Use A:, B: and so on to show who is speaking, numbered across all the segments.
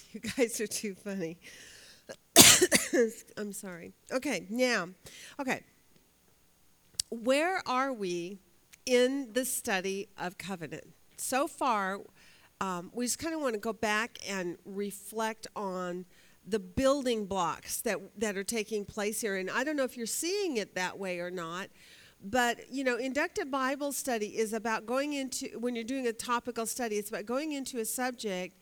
A: You guys are too funny. I'm sorry. Okay, now, okay. Where are we in the study of covenant? So far, um, we just kind of want to go back and reflect on the building blocks that, that are taking place here. And I don't know if you're seeing it that way or not, but you know, inductive Bible study is about going into, when you're doing a topical study, it's about going into a subject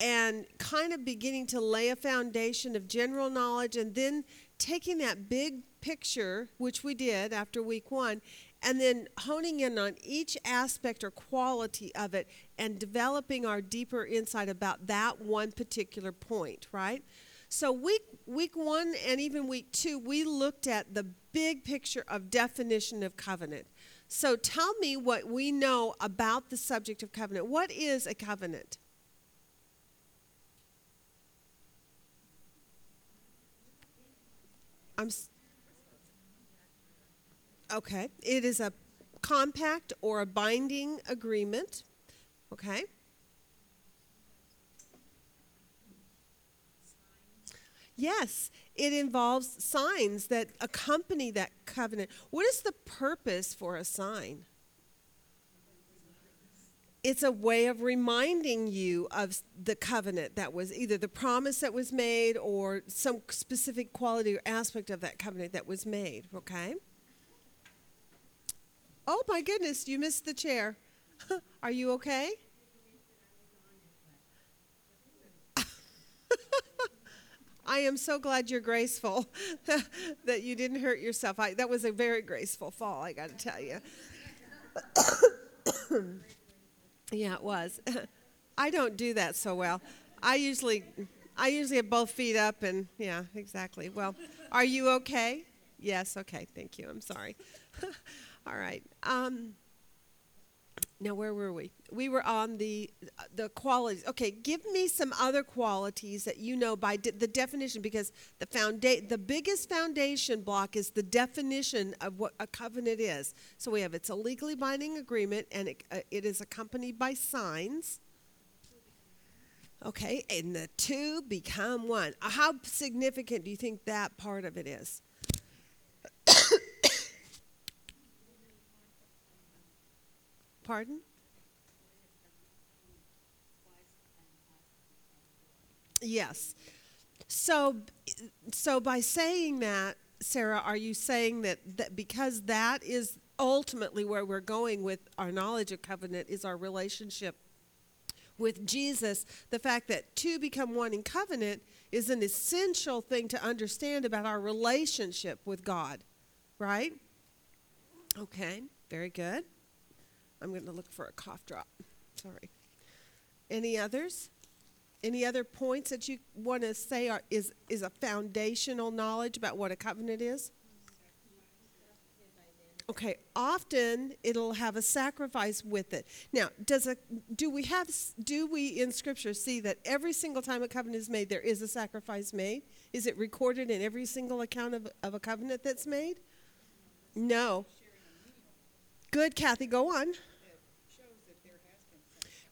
A: and kind of beginning to lay a foundation of general knowledge and then taking that big picture, which we did after week one, and then honing in on each aspect or quality of it and developing our deeper insight about that one particular point, right? So week week 1 and even week 2 we looked at the big picture of definition of covenant. So tell me what we know about the subject of covenant. What is a covenant? I'm Okay. It is a compact or a binding agreement. Okay. Yes, it involves signs that accompany that covenant. What is the purpose for a sign? It's a way of reminding you of the covenant that was either the promise that was made or some specific quality or aspect of that covenant that was made, okay? Oh my goodness, you missed the chair. Are you okay? I am so glad you're graceful that you didn't hurt yourself. I, that was a very graceful fall, I got to tell you. Yeah, it was. I don't do that so well. I usually I usually have both feet up and yeah, exactly. Well, are you okay? Yes, okay. Thank you. I'm sorry. All right. Um, now where were we? We were on the the qualities. Okay, give me some other qualities that you know by de- the definition because the founda- the biggest foundation block is the definition of what a covenant is. So we have it's a legally binding agreement and it, uh, it is accompanied by signs. Okay, and the two become one. How significant do you think that part of it is? Pardon? Yes. So, so by saying that, Sarah, are you saying that, that because that is ultimately where we're going with our knowledge of covenant is our relationship with Jesus, the fact that two become one in covenant is an essential thing to understand about our relationship with God, right? Okay, very good. I'm going to look for a cough drop. Sorry. Any others? Any other points that you want to say are, is, is a foundational knowledge about what a covenant is? Okay, often it'll have a sacrifice with it. Now, does a do we have do we in scripture see that every single time a covenant is made there is a sacrifice made? Is it recorded in every single account of, of a covenant that's made? No. Good, Kathy, go on.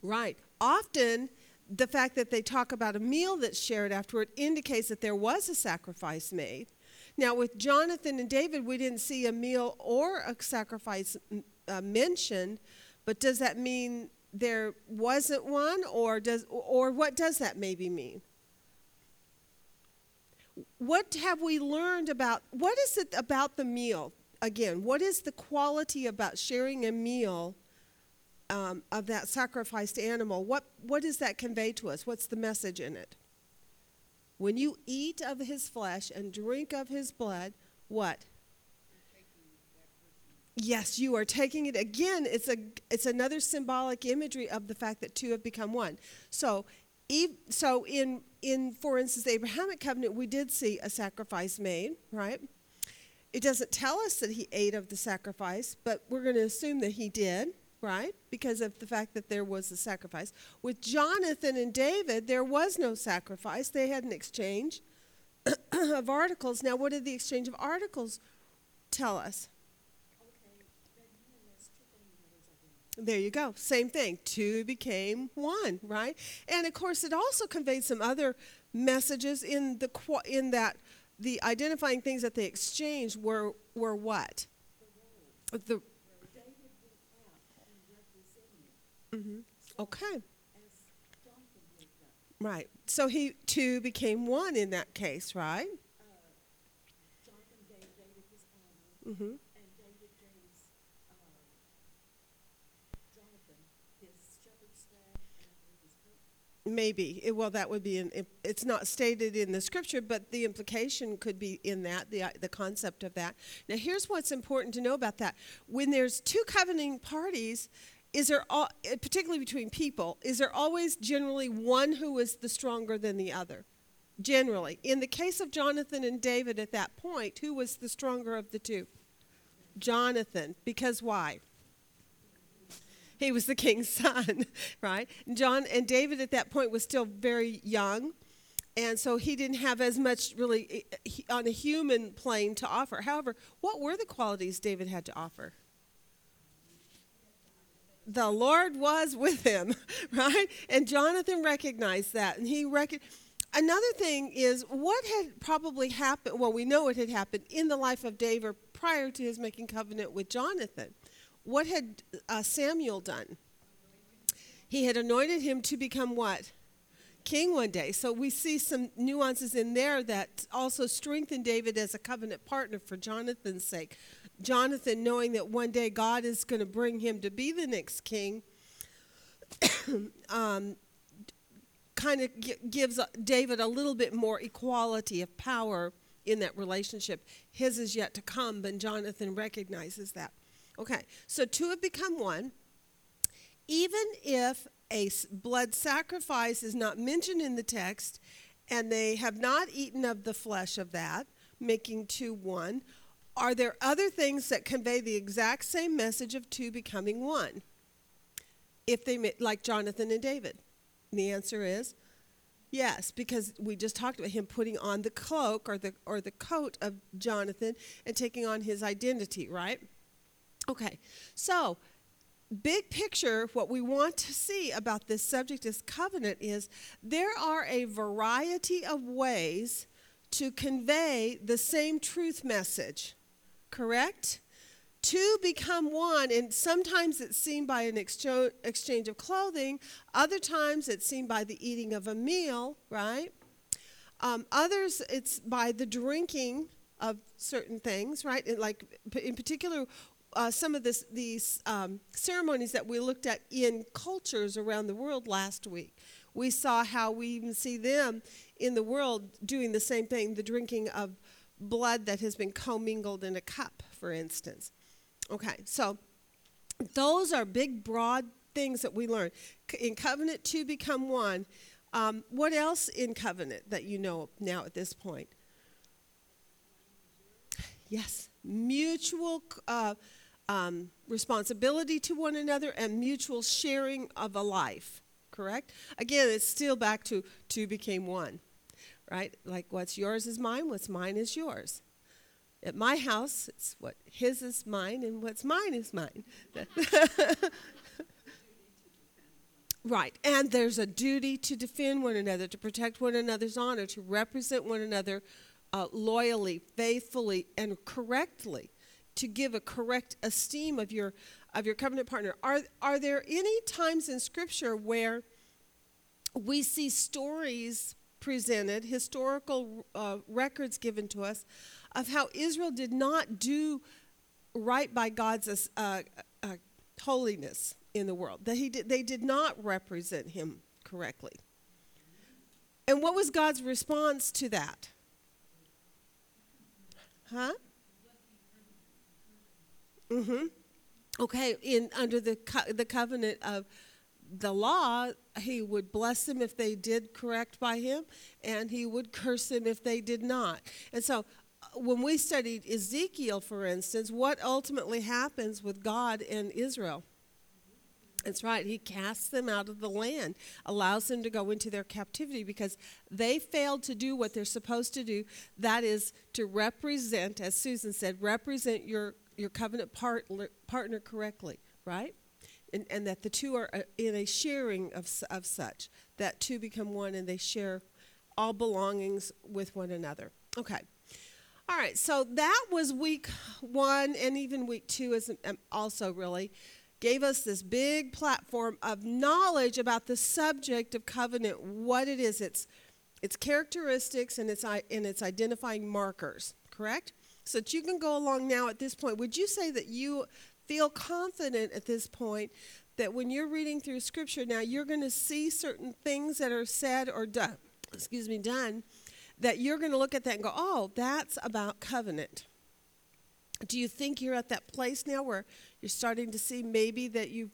A: Right. Often, the fact that they talk about a meal that's shared afterward indicates that there was a sacrifice made. Now, with Jonathan and David, we didn't see a meal or a sacrifice uh, mentioned, but does that mean there wasn't one, or does, or what does that maybe mean? What have we learned about? What is it about the meal? Again, what is the quality about sharing a meal um, of that sacrificed animal, what, what does that convey to us? What's the message in it? When you eat of his flesh and drink of his blood, what? Yes, you are taking it again. It's a it's another symbolic imagery of the fact that two have become one. So, so in in for instance, the Abrahamic covenant, we did see a sacrifice made, right? It doesn't tell us that he ate of the sacrifice, but we're going to assume that he did right? Because of the fact that there was a sacrifice. With Jonathan and David, there was no sacrifice. They had an exchange of articles. Now, what did the exchange of articles tell us? There you go. Same thing. Two became one, right? And of course, it also conveyed some other messages in the in that the identifying things that they exchanged were were what? The Mhm. Okay. Right. So he two became one in that case, right? Mm-hmm. Maybe. It- Well, that would be in. it- It's not stated in the scripture, but the implication could be in that the the concept of that. Now, here's what's important to know about that: when there's two covenanting parties, is there all, eh, particularly between people, is there always generally one who is the stronger than the other? Generally, in the case of Jonathan and David at that point, who was the stronger of the two? Jonathan. Because why? He was the king's son, right? John and David at that point was still very young, and so he didn't have as much really eh, on a human plane to offer. However, what were the qualities David had to offer? The Lord was with him, right? And Jonathan recognized that, and he rec- Another thing is what had probably happened. Well, we know it had happened in the life of David prior to his making covenant with Jonathan. What had uh, Samuel done? He had anointed him to become what? King one day. So we see some nuances in there that also strengthen David as a covenant partner for Jonathan's sake. Jonathan, knowing that one day God is going to bring him to be the next king, um, kind of gi- gives uh, David a little bit more equality of power in that relationship. His is yet to come, but Jonathan recognizes that. Okay, so two have become one. Even if a blood sacrifice is not mentioned in the text, and they have not eaten of the flesh of that, making two one, are there other things that convey the exact same message of two becoming one? If they, like Jonathan and David. And the answer is yes, because we just talked about him putting on the cloak or the or the coat of Jonathan and taking on his identity, right? Okay. So, big picture what we want to see about this subject is covenant is there are a variety of ways to convey the same truth message. Correct? Two become one, and sometimes it's seen by an excho- exchange of clothing, other times it's seen by the eating of a meal, right? Um, others, it's by the drinking of certain things, right? Like in particular, uh, some of this, these um, ceremonies that we looked at in cultures around the world last week. We saw how we even see them in the world doing the same thing the drinking of blood that has been commingled in a cup, for instance. Okay, so those are big, broad things that we learn. In covenant, two become one. Um, what else in covenant that you know now at this point? Yes, mutual uh, um, responsibility to one another and mutual sharing of a life. Correct? Again, it's still back to two became one, right? Like what's yours is mine, what's mine is yours. At my house, it's what his is mine and what's mine is mine. right. And there's a duty to defend one another, to protect one another's honor, to represent one another uh, loyally, faithfully, and correctly, to give a correct esteem of your of your covenant partner. Are are there any times in Scripture where we see stories presented, historical uh, records given to us, of how Israel did not do right by God's uh, uh, holiness in the world. That he did, they did not represent Him correctly. And what was God's response to that? Huh? Mm-hmm. Okay, in under the co- the covenant of the law, he would bless them if they did correct by him, and he would curse them if they did not. And so, uh, when we studied Ezekiel, for instance, what ultimately happens with God and Israel? That's right. He casts them out of the land, allows them to go into their captivity because they failed to do what they're supposed to do. That is to represent, as Susan said, represent your, your covenant part, partner correctly, right? And, and that the two are uh, in a sharing of, of such, that two become one and they share all belongings with one another. Okay. All right, so that was week one, and even week two is um, also really gave us this big platform of knowledge about the subject of covenant, what it is, its its characteristics, and its and its identifying markers. Correct? So that you can go along now at this point. Would you say that you feel confident at this point that when you're reading through Scripture now, you're going to see certain things that are said or done? Excuse me, done that you're going to look at that and go, oh, that's about covenant. Do you think you're at that place now where you're starting to see maybe that you,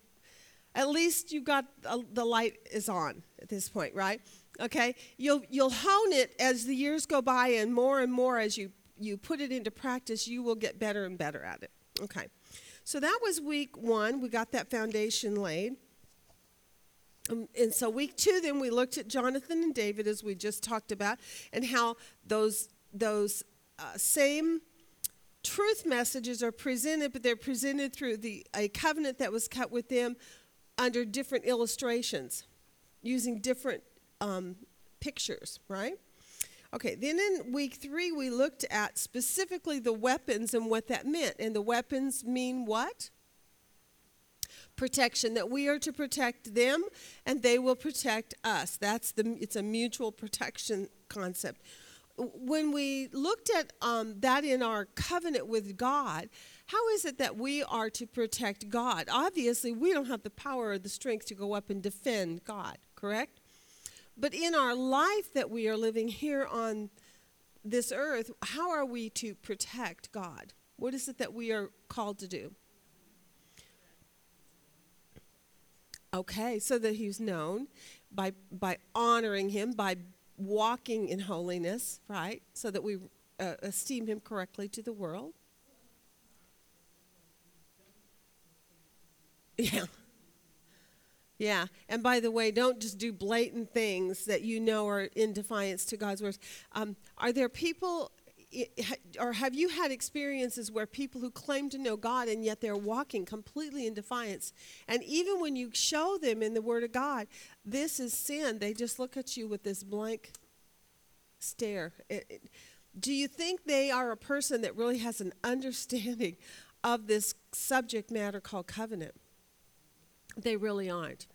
A: at least you got uh, the light is on at this point, right? Okay, you'll you'll hone it as the years go by, and more and more as you you put it into practice, you will get better and better at it. Okay, so that was week one. We got that foundation laid. Um, and so week two, then we looked at Jonathan and David, as we just talked about, and how those those uh, same truth messages are presented, but they're presented through the a covenant that was cut with them under different illustrations, using different um, pictures, right? Okay, then in week three, we looked at specifically the weapons and what that meant. And the weapons mean what? protection that we are to protect them and they will protect us that's the it's a mutual protection concept when we looked at um, that in our covenant with god how is it that we are to protect god obviously we don't have the power or the strength to go up and defend god correct but in our life that we are living here on this earth how are we to protect god what is it that we are called to do Okay, so that he's known by by honoring him, by walking in holiness, right? So that we uh, esteem him correctly to the world. Yeah. Yeah. And by the way, don't just do blatant things that you know are in defiance to God's words. Um, are there people, or have you had experiences where people who claim to know God and yet they're walking completely in defiance? And even when you show them in the Word of God, this is sin, they just look at you with this blank stare. It- it- do you think they are a person that really has an understanding of this subject matter called covenant? They really aren't.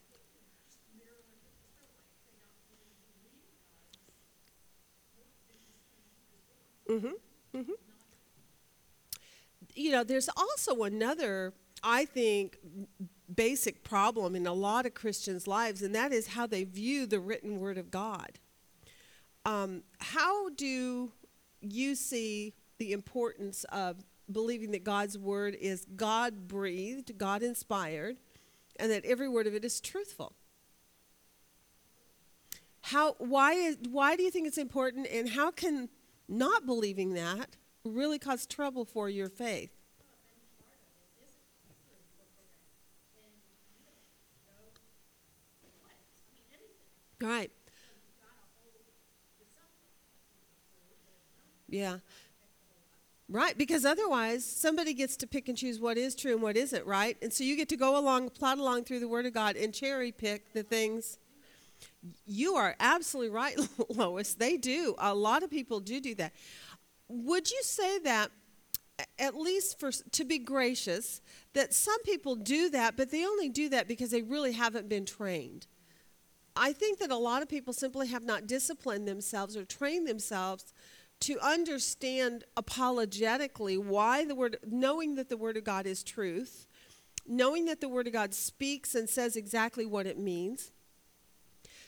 A: Mm-hmm. Mm-hmm. You know, there's also another, I think, basic problem in a lot of Christians' lives, and that is how they view the written word of God. Um, how do you see the importance of believing that God's word is God breathed, God inspired, and that every word of it is truthful? How, why, is, why do you think it's important, and how can not believing that really cause trouble for your faith? Right. Yeah. Right, because otherwise somebody gets to pick and choose what is true and what isn't, right? And so you get to go along, plod along through the Word of God and cherry pick the things. You are absolutely right, Lois. They do. A lot of people do do that. Would you say that, at least for to be gracious, that some people do that, but they only do that because they really haven't been trained? I think that a lot of people simply have not disciplined themselves or trained themselves to understand apologetically why the word, knowing that the Word of God is truth, knowing that the Word of God speaks and says exactly what it means.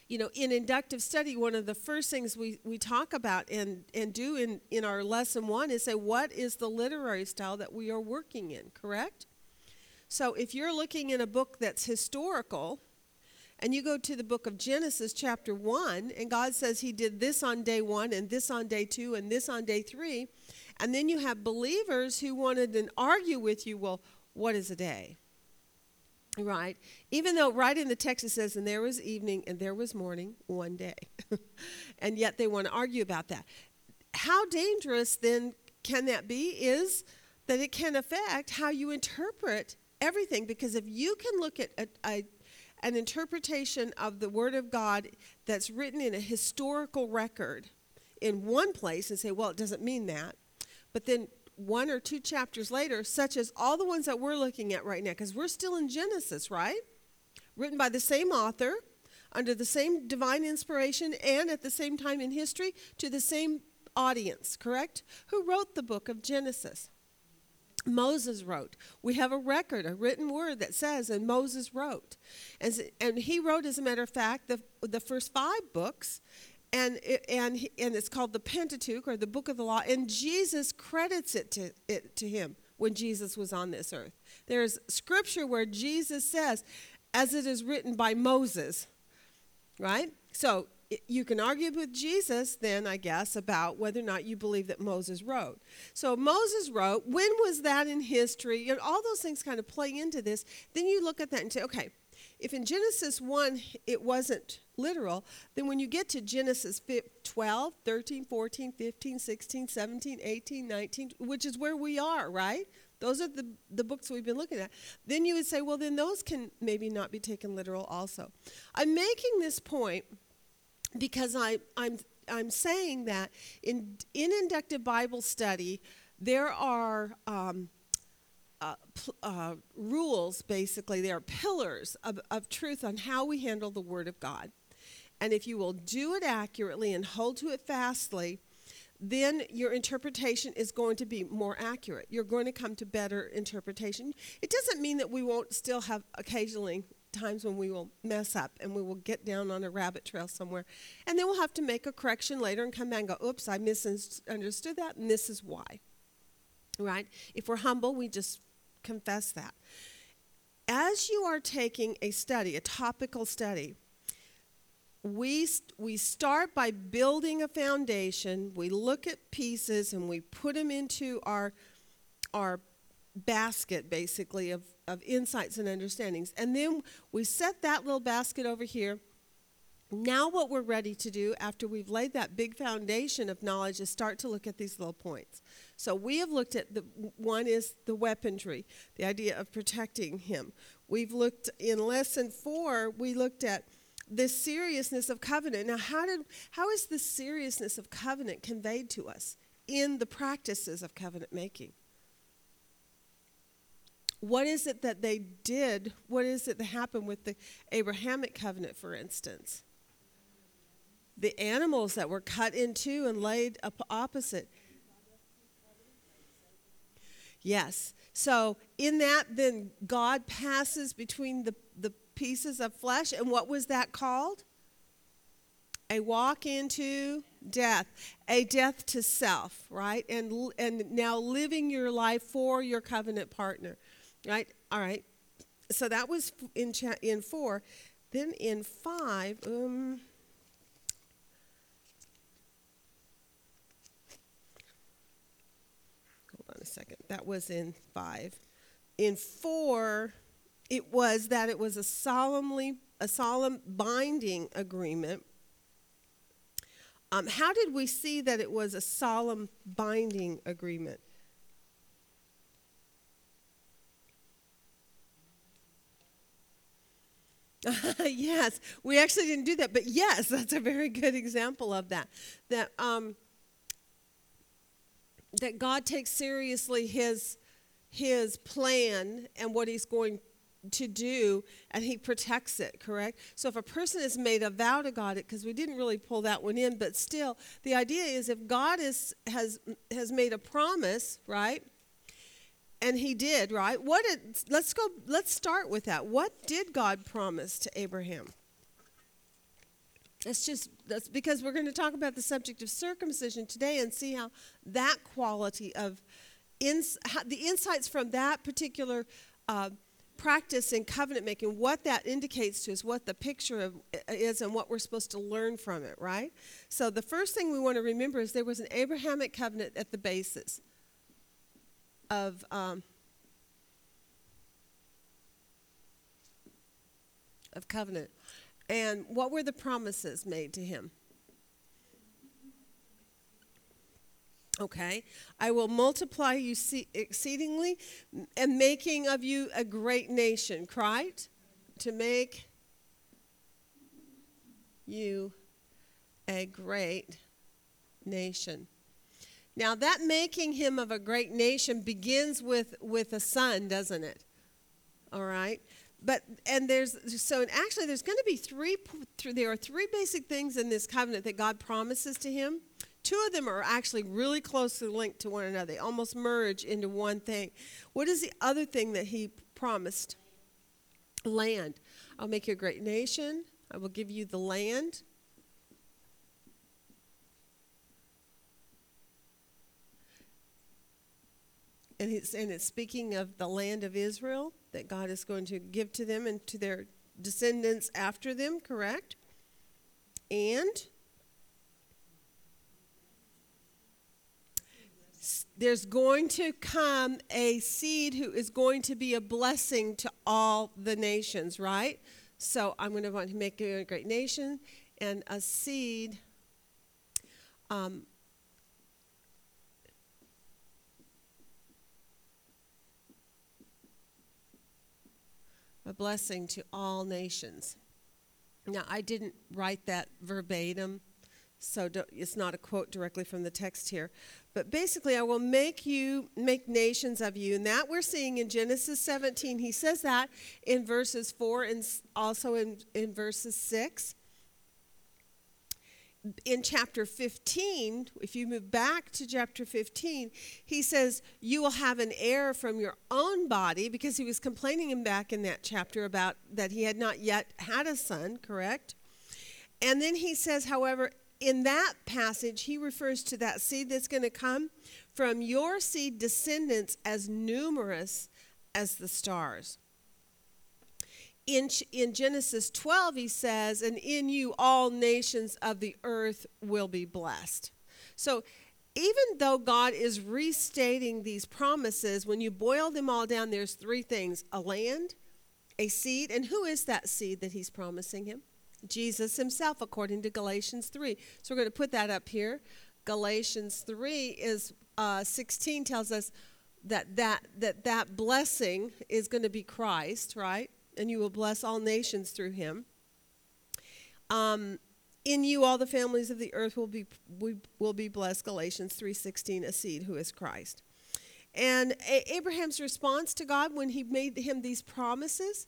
A: You know, in inductive study, one of the first things we, we talk about and, and do in, in our lesson one is say, what is the literary style that we are working in, correct? So if you're looking in a book that's historical, and you go to the book of Genesis, chapter 1, and God says He did this on day one, and this on day two, and this on day three. And then you have believers who wanted to argue with you, well, what is a day? Right? Even though right in the text it says, and there was evening and there was morning, one day. and yet they want to argue about that. How dangerous then can that be? Is that it can affect how you interpret everything because if you can look at a, a, an interpretation of the Word of God that's written in a historical record in one place and say, well, it doesn't mean that, but then one or two chapters later, such as all the ones that we're looking at right now, because we're still in Genesis, right? Written by the same author, under the same divine inspiration, and at the same time in history to the same audience, correct? Who wrote the book of Genesis? Moses wrote. We have a record, a written word that says, and Moses wrote. And, and he wrote, as a matter of fact, the, the first five books, and, it, and, and it's called the Pentateuch, or the Book of the Law, and Jesus credits it to, it to him when Jesus was on this earth. There's scripture where Jesus says, as it is written by Moses, right? So you can argue with Jesus then, I guess, about whether or not you believe that Moses wrote. So Moses wrote, when was that in history? You know, all those things kind of play into this. Then you look at that and say, okay, if in Genesis 1 it wasn't literal, then when you get to Genesis 12, 13, 14, 15, 16, 17, 18, 19, which is where we are, right? Those are the, the books we've been looking at. Then you would say, well, then those can maybe not be taken literal also. I'm making this point because I, I'm, I'm saying that in, in inductive Bible study, there are um, uh, uh, rules, basically, there are pillars of, of truth on how we handle the Word of God. And if you will do it accurately and hold to it fastly, then your interpretation is going to be more accurate. You're going to come to better interpretation. It doesn't mean that we won't still have occasionally times when we will mess up and we will get down on a rabbit trail somewhere. And then we'll have to make a correction later and come back and go, oops, I misunderstood that, and this is why. Right? If we're humble, we just confess that. As you are taking a study, a topical study, we, we start by building a foundation. We look at pieces and we put them into our, our basket, basically, of, of insights and understandings. And then we set that little basket over here. Now, what we're ready to do after we've laid that big foundation of knowledge is start to look at these little points. So, we have looked at the one is the weaponry, the idea of protecting him. We've looked in lesson four, we looked at the seriousness of covenant. Now, how, did, how is the seriousness of covenant conveyed to us in the practices of covenant making? What is it that they did? What is it that happened with the Abrahamic covenant, for instance? The animals that were cut in two and laid up opposite. Yes. So in that, then God passes between the, the pieces of flesh. And what was that called? A walk into death, a death to self, right? And, and now living your life for your covenant partner. Right? All right. So that was in cha- in four. Then in five, um, hold on a second. That was in five. In four, it was that it was a solemnly a solemn binding agreement. Um, how did we see that it was a solemn binding agreement? yes, we actually didn't do that, but yes, that's a very good example of that. That um, that God takes seriously His His plan and what He's going to do, and He protects it. Correct. So if a person has made a vow to God, it—because we didn't really pull that one in, but still, the idea is if God is has has made a promise, right? And he did right? What did let's go let's start with that. What did god promise to abraham? That's just that's because we're going to talk about the subject of circumcision today and see how that quality of ins, the insights from that particular uh, practice in covenant making what that indicates to us what the picture of is and what we're supposed to learn from it right? So the first thing we want to remember is there was an abrahamic covenant at the basis of um, of covenant. And what were the promises made to him? Okay, I will multiply you exceedingly and making of you a great nation. Right? To make you a great nation. Now, that making him of a great nation begins with, with a son, doesn't it? All right? But, and there's, so actually, there's going to be three, there are three basic things in this covenant that God promises to him. Two of them are actually really closely linked to one another, they almost merge into one thing. What is the other thing that he promised? Land. I'll make you a great nation, I will give you the land. And, he's, and it's speaking of the land of Israel that God is going to give to them and to their descendants after them, correct? And there's going to come a seed who is going to be a blessing to all the nations, right? So I'm going to want to make you a great nation and a seed. Um, a blessing to all nations. Now, I didn't write that verbatim, so it's not a quote directly from the text here. But basically, I will make you, make nations of you. And that we're seeing in Genesis 17. He says that in verses 4 and also in, in verses 6 in chapter 15, if you move back to chapter 15, he says, You will have an heir from your own body, because he was complaining him back in that chapter about that he had not yet had a son, correct? And then he says, however, in that passage, he refers to that seed that's going to come from your seed descendants as numerous as the stars in, in Genesis 12, he says, And in you all nations of the earth will be blessed. So even though God is restating these promises, when you boil them all down, there's three things a land, a seed, and who is that seed that he's promising him? Jesus himself, according to Galatians 3. So we're going to put that up here. Galatians 3 is uh, 16 tells us that that, that that blessing is going to be Christ, right? And you will bless all nations through him. Um, in you all the families of the earth will be will be blessed. Galatians 3.16 a seed who is christ. And a- abraham's response to god when he made him these promises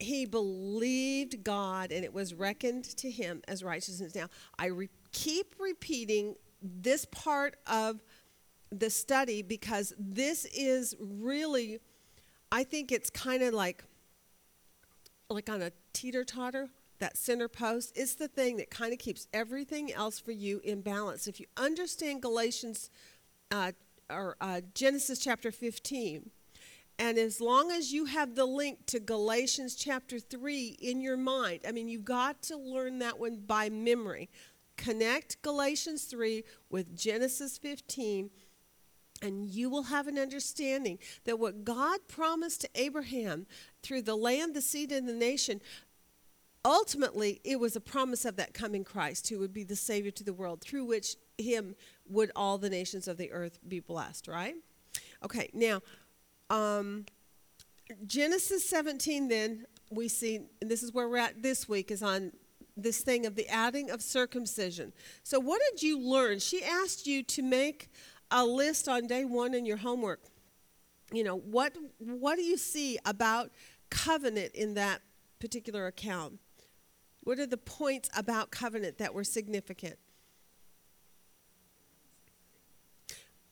A: he believed god and it was reckoned to him as righteousness. Now i re- keep repeating this part of the study because this is really I think it's kind of like like on a teeter totter, that center post. It's the thing that kind of keeps everything else for you in balance. If you understand Galatians uh, or uh, Genesis chapter 15, and as long as you have the link to Galatians chapter 3 in your mind, I mean, you've got to learn that one by memory. Connect Galatians 3 with Genesis 15 and you will have an understanding that what God promised to Abraham through the land, the seed, and the nation, ultimately it was a promise of that coming Christ who would be the Savior to the world, through which him would all the nations of the earth be blessed, right? Okay, now, um, Genesis 17, then, we see, and this is where we're at this week, is on this thing of the adding of circumcision. So, what did you learn? She asked you to make a list on day one in your homework. You know, what, what do you see about covenant in that particular account? What are the points about covenant that were significant?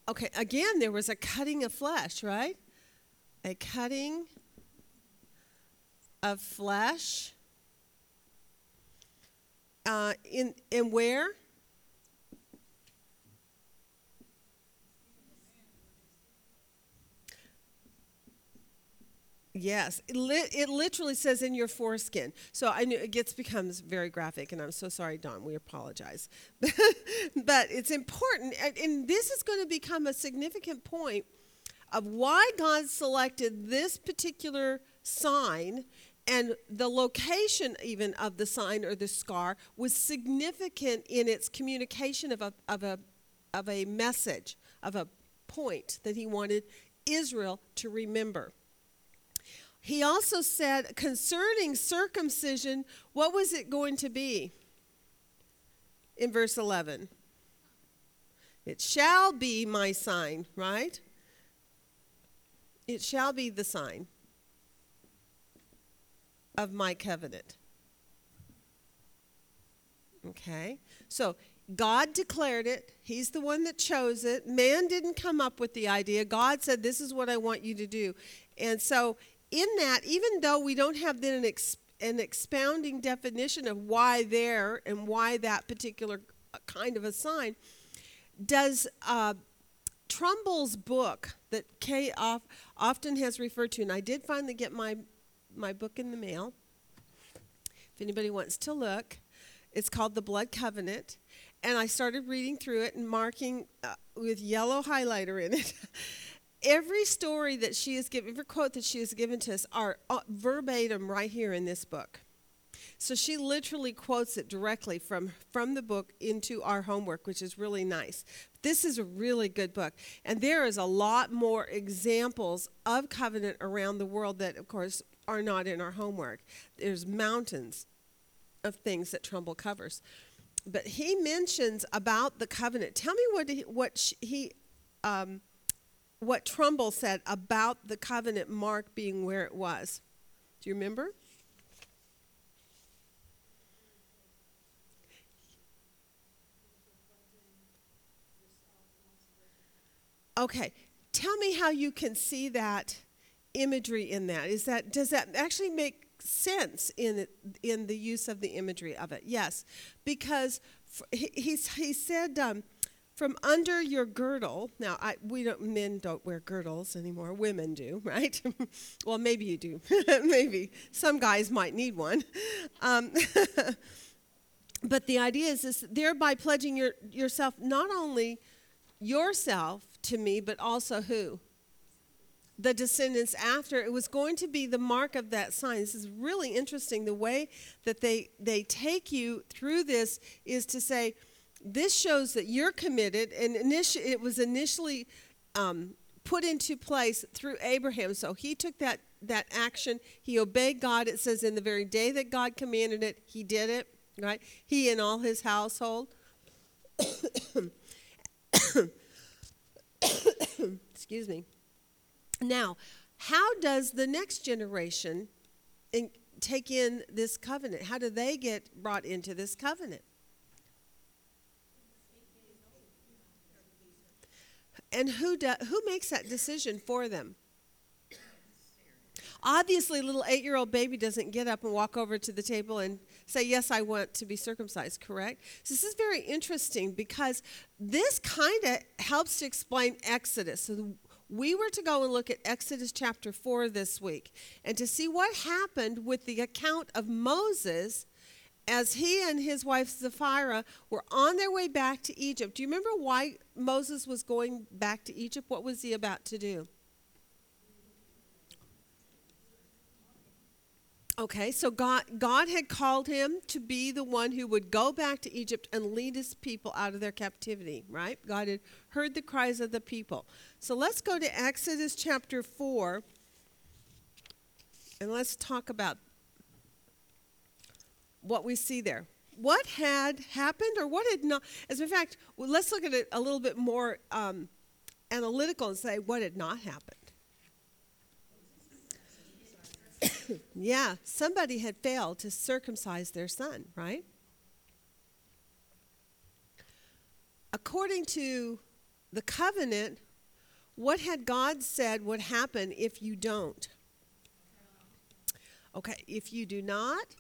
A: Okay, again, there was a cutting of flesh, right? A cutting of flesh. Uh, in, in where? Yes, it, li- it literally says in your foreskin. So I knew it gets becomes very graphic, and I'm so sorry, Don. We apologize, but it's important, and, and this is going to become a significant point of why God selected this particular sign and the location even of the sign or the scar was significant in its communication of a, of a, of a message, of a point that he wanted Israel to remember. He also said concerning circumcision, what was it going to be? In verse 11. It shall be my sign, right? It shall be the sign of my covenant. Okay? So God declared it. He's the one that chose it. Man didn't come up with the idea. God said, This is what I want you to do. And so, in that, even though we don't have then an, an expounding definition of why there and why that particular kind of a sign, does uh, Trumbull's book that Kay often has referred to, and I did finally get my, my book in the mail. If anybody wants to look, it's called The Blood Covenant. And I started reading through it and marking uh, with yellow highlighter in it. every story that she has given, every quote that she has given to us are uh, verbatim right here in this book. So she literally quotes it directly from, from the book into our homework, which is really nice. This is a really good book. And there is a lot more examples of covenant around the world that, of course, are not in our homework. There's mountains of things that Trumbull covers. But he mentions about the covenant. Tell me what he, what he um, what Trumbull said about the covenant mark being where it was. Do you remember? Okay, tell me how you can see that imagery in that. Is that does that actually make sense in in the use of the imagery of it? Yes, because he he, he said. Um, from under your girdle. Now, I, we don't men don't wear girdles anymore. Women do, right? well, maybe you do. maybe some guys might need one. Um, but the idea is this: thereby pledging your, yourself not only yourself to me, but also who? The descendants after. It was going to be the mark of that sign. This is really interesting. The way that they, they take you through this is to say, this shows that you're committed, and initi- it was initially um, put into place through Abraham. So he took that, that action. He obeyed God. It says, in the very day that God commanded it, he did it, right? He and all his household. Excuse me. Now, how does the next generation in, take in this covenant? How do they get brought into this covenant? And who do, who makes that decision for them? Obviously, little eight-year-old baby doesn't get up and walk over to the table and say, "Yes, I want to be circumcised." Correct. So this is very interesting because this kind of helps to explain Exodus. So we were to go and look at Exodus chapter 4 this week and to see what happened with the account of Moses as he and his wife Zipporah were on their way back to Egypt. Do you remember why Moses was going back to Egypt? What was he about to do? Okay, so God, God had called him to be the one who would go back to Egypt and lead his people out of their captivity, right? God had heard the cries of the people. So let's go to Exodus chapter 4 and let's talk about what we see there. What had happened or what had not? As a fact, well, let's look at it a little bit more um, analytical and say what had not happened. yeah, somebody had failed to circumcise their son, right? According to the covenant, what had God said would happen if you don't? Okay, if you do not,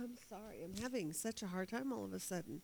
A: I'm sorry, I'm having such a hard time all of a sudden.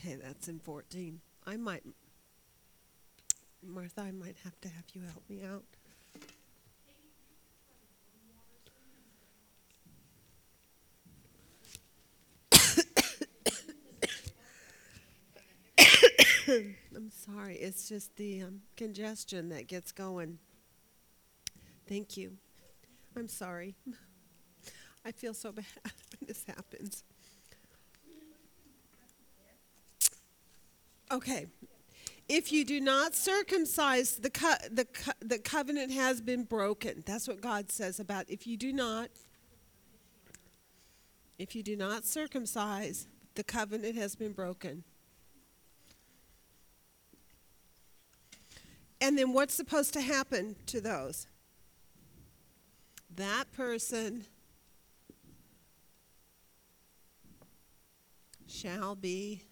A: Okay, that's in 14. I might, Martha, I might have to have you help me out. I'm sorry, it's just the um, congestion that gets going. Thank you. I'm sorry. I feel so bad when this happens. Okay. If you do not circumcise, the, co- the, co- the covenant has been broken. That's what God says about if you do not if you do not circumcise, the covenant has been broken. And then what's supposed to happen to those? That person shall be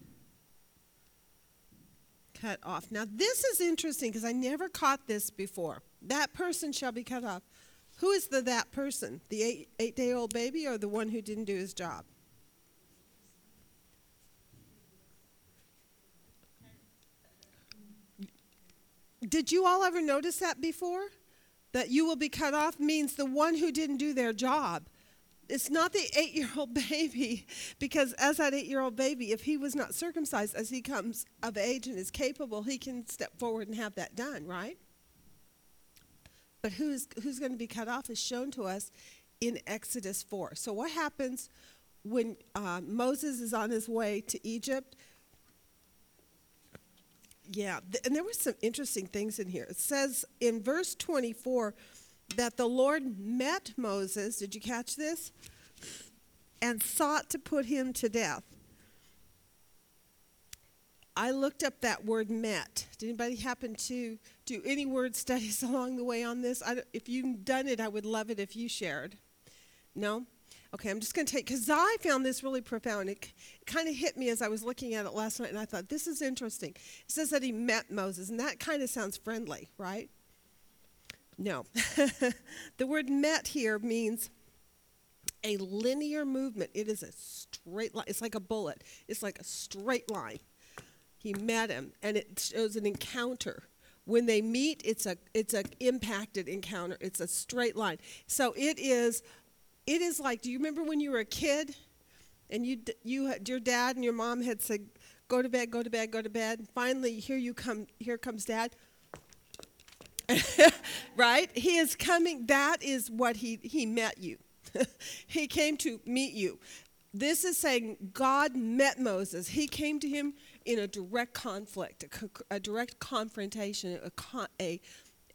A: cut off. Now, this is interesting because I never caught this before. That person shall be cut off. Who is the that person? The eight, eight day old baby or the one who didn't do his job? Did you all ever notice that before? That you will be cut off means the one who didn't do their job. It's not the eight year old baby, because as that eight year old baby, if he was not circumcised as he comes of age and is capable, he can step forward and have that done, right? But who's, who's going to be cut off is shown to us in Exodus 4. So, what happens when uh, Moses is on his way to Egypt? Yeah, th- and there were some interesting things in here. It says in verse 24 that the Lord met Moses. Did you catch this? And sought to put him to death. I looked up that word met. Did anybody happen to do any word studies along the way on this? If you've done it, I would love it if you shared. No? Okay, I'm just going to take, because I found this really profound. It, it kind of hit me as I was looking at it last night, and I thought, this is interesting. It says that he met Moses, and that kind of sounds friendly, right? No. the word met here means a linear movement. It is a straight line. It's like a bullet, it's like a straight line. He met him, and it shows an encounter. When they meet, it's a it's a impacted encounter. It's a straight line. So it is it is like do you remember when you were a kid and you you your dad and your mom had said go to bed go to bed go to bed finally here you come here comes dad right he is coming that is what he he met you he came to meet you this is saying god met moses he came to him in a direct conflict a, a direct confrontation a, a,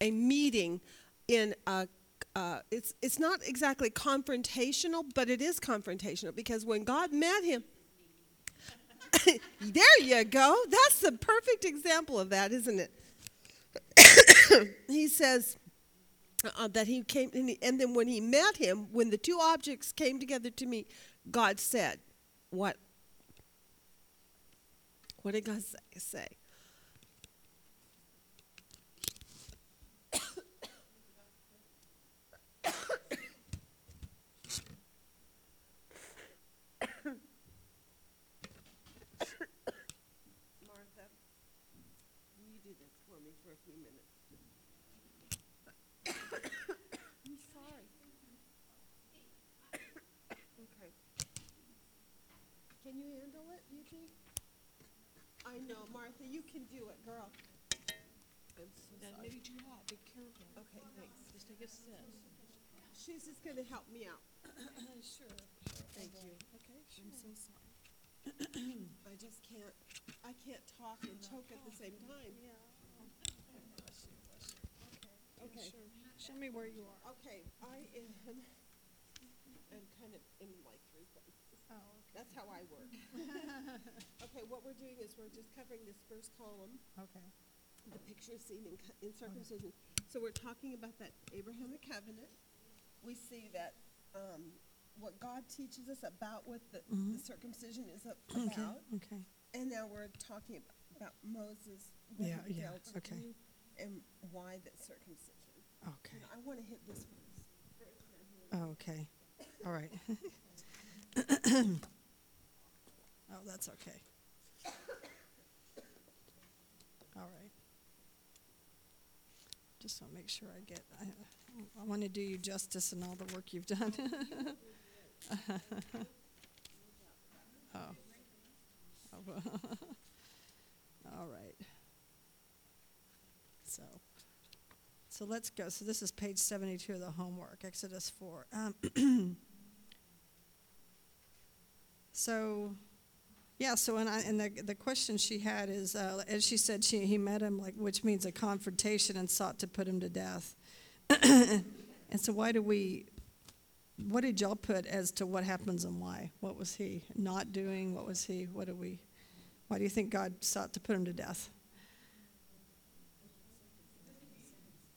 A: a meeting in a uh, it's it's not exactly confrontational, but it is confrontational because when God met him, there you go. That's the perfect example of that, isn't it? he says uh, that he came, and, he, and then when he met him, when the two objects came together to meet, God said, "What? What did God say?" say? Martha, will you do this for me for a few minutes? I'm sorry. okay. Can you handle it, you think? Know, Martha, you can do it, girl. I'm so
B: That
A: sorry.
B: be too hot, be careful.
A: Okay, thanks.
B: Just take a sip.
A: She's just gonna help me out.
B: Sure.
A: Thank you.
B: Okay,
A: I'm so sorry. I just can't, I can't talk and choke at the same time.
B: Yeah. Bless you, bless you. Okay.
A: Okay.
B: Sure. Show me where you are.
A: Okay, I am, I'm kind of in like three places.
B: Oh.
A: That's how I work. Okay, what we're doing is we're just covering this first column,
B: Okay.
A: the picture seen in, co- in circumcision. So we're talking about that Abrahamic covenant. We see that, um, what God teaches us about what the, the circumcision is a- about.
C: okay.
A: And now we're talking ab- about Moses, what
C: Yeah,
A: he
C: yeah,
A: failed to
C: okay.
A: do, and why that circumcision.
C: Okay.
A: And I want to hit this first.
C: Oh, okay. All right. Oh, that's okay. All right. Just want to make sure I get. I, I want to do you justice in all the work you've done. oh. oh well. all right. So. So let's go. So this is page 72 of the homework, Exodus 4. Um, so yeah, so and, I, and the, the question she had is, uh, as she said, she, he met him, like, which means a confrontation and sought to put him to death. and so why do we, what did y'all put as to what happens and why? What was he not doing? What was he, what do we, why do you think God sought to put him to death?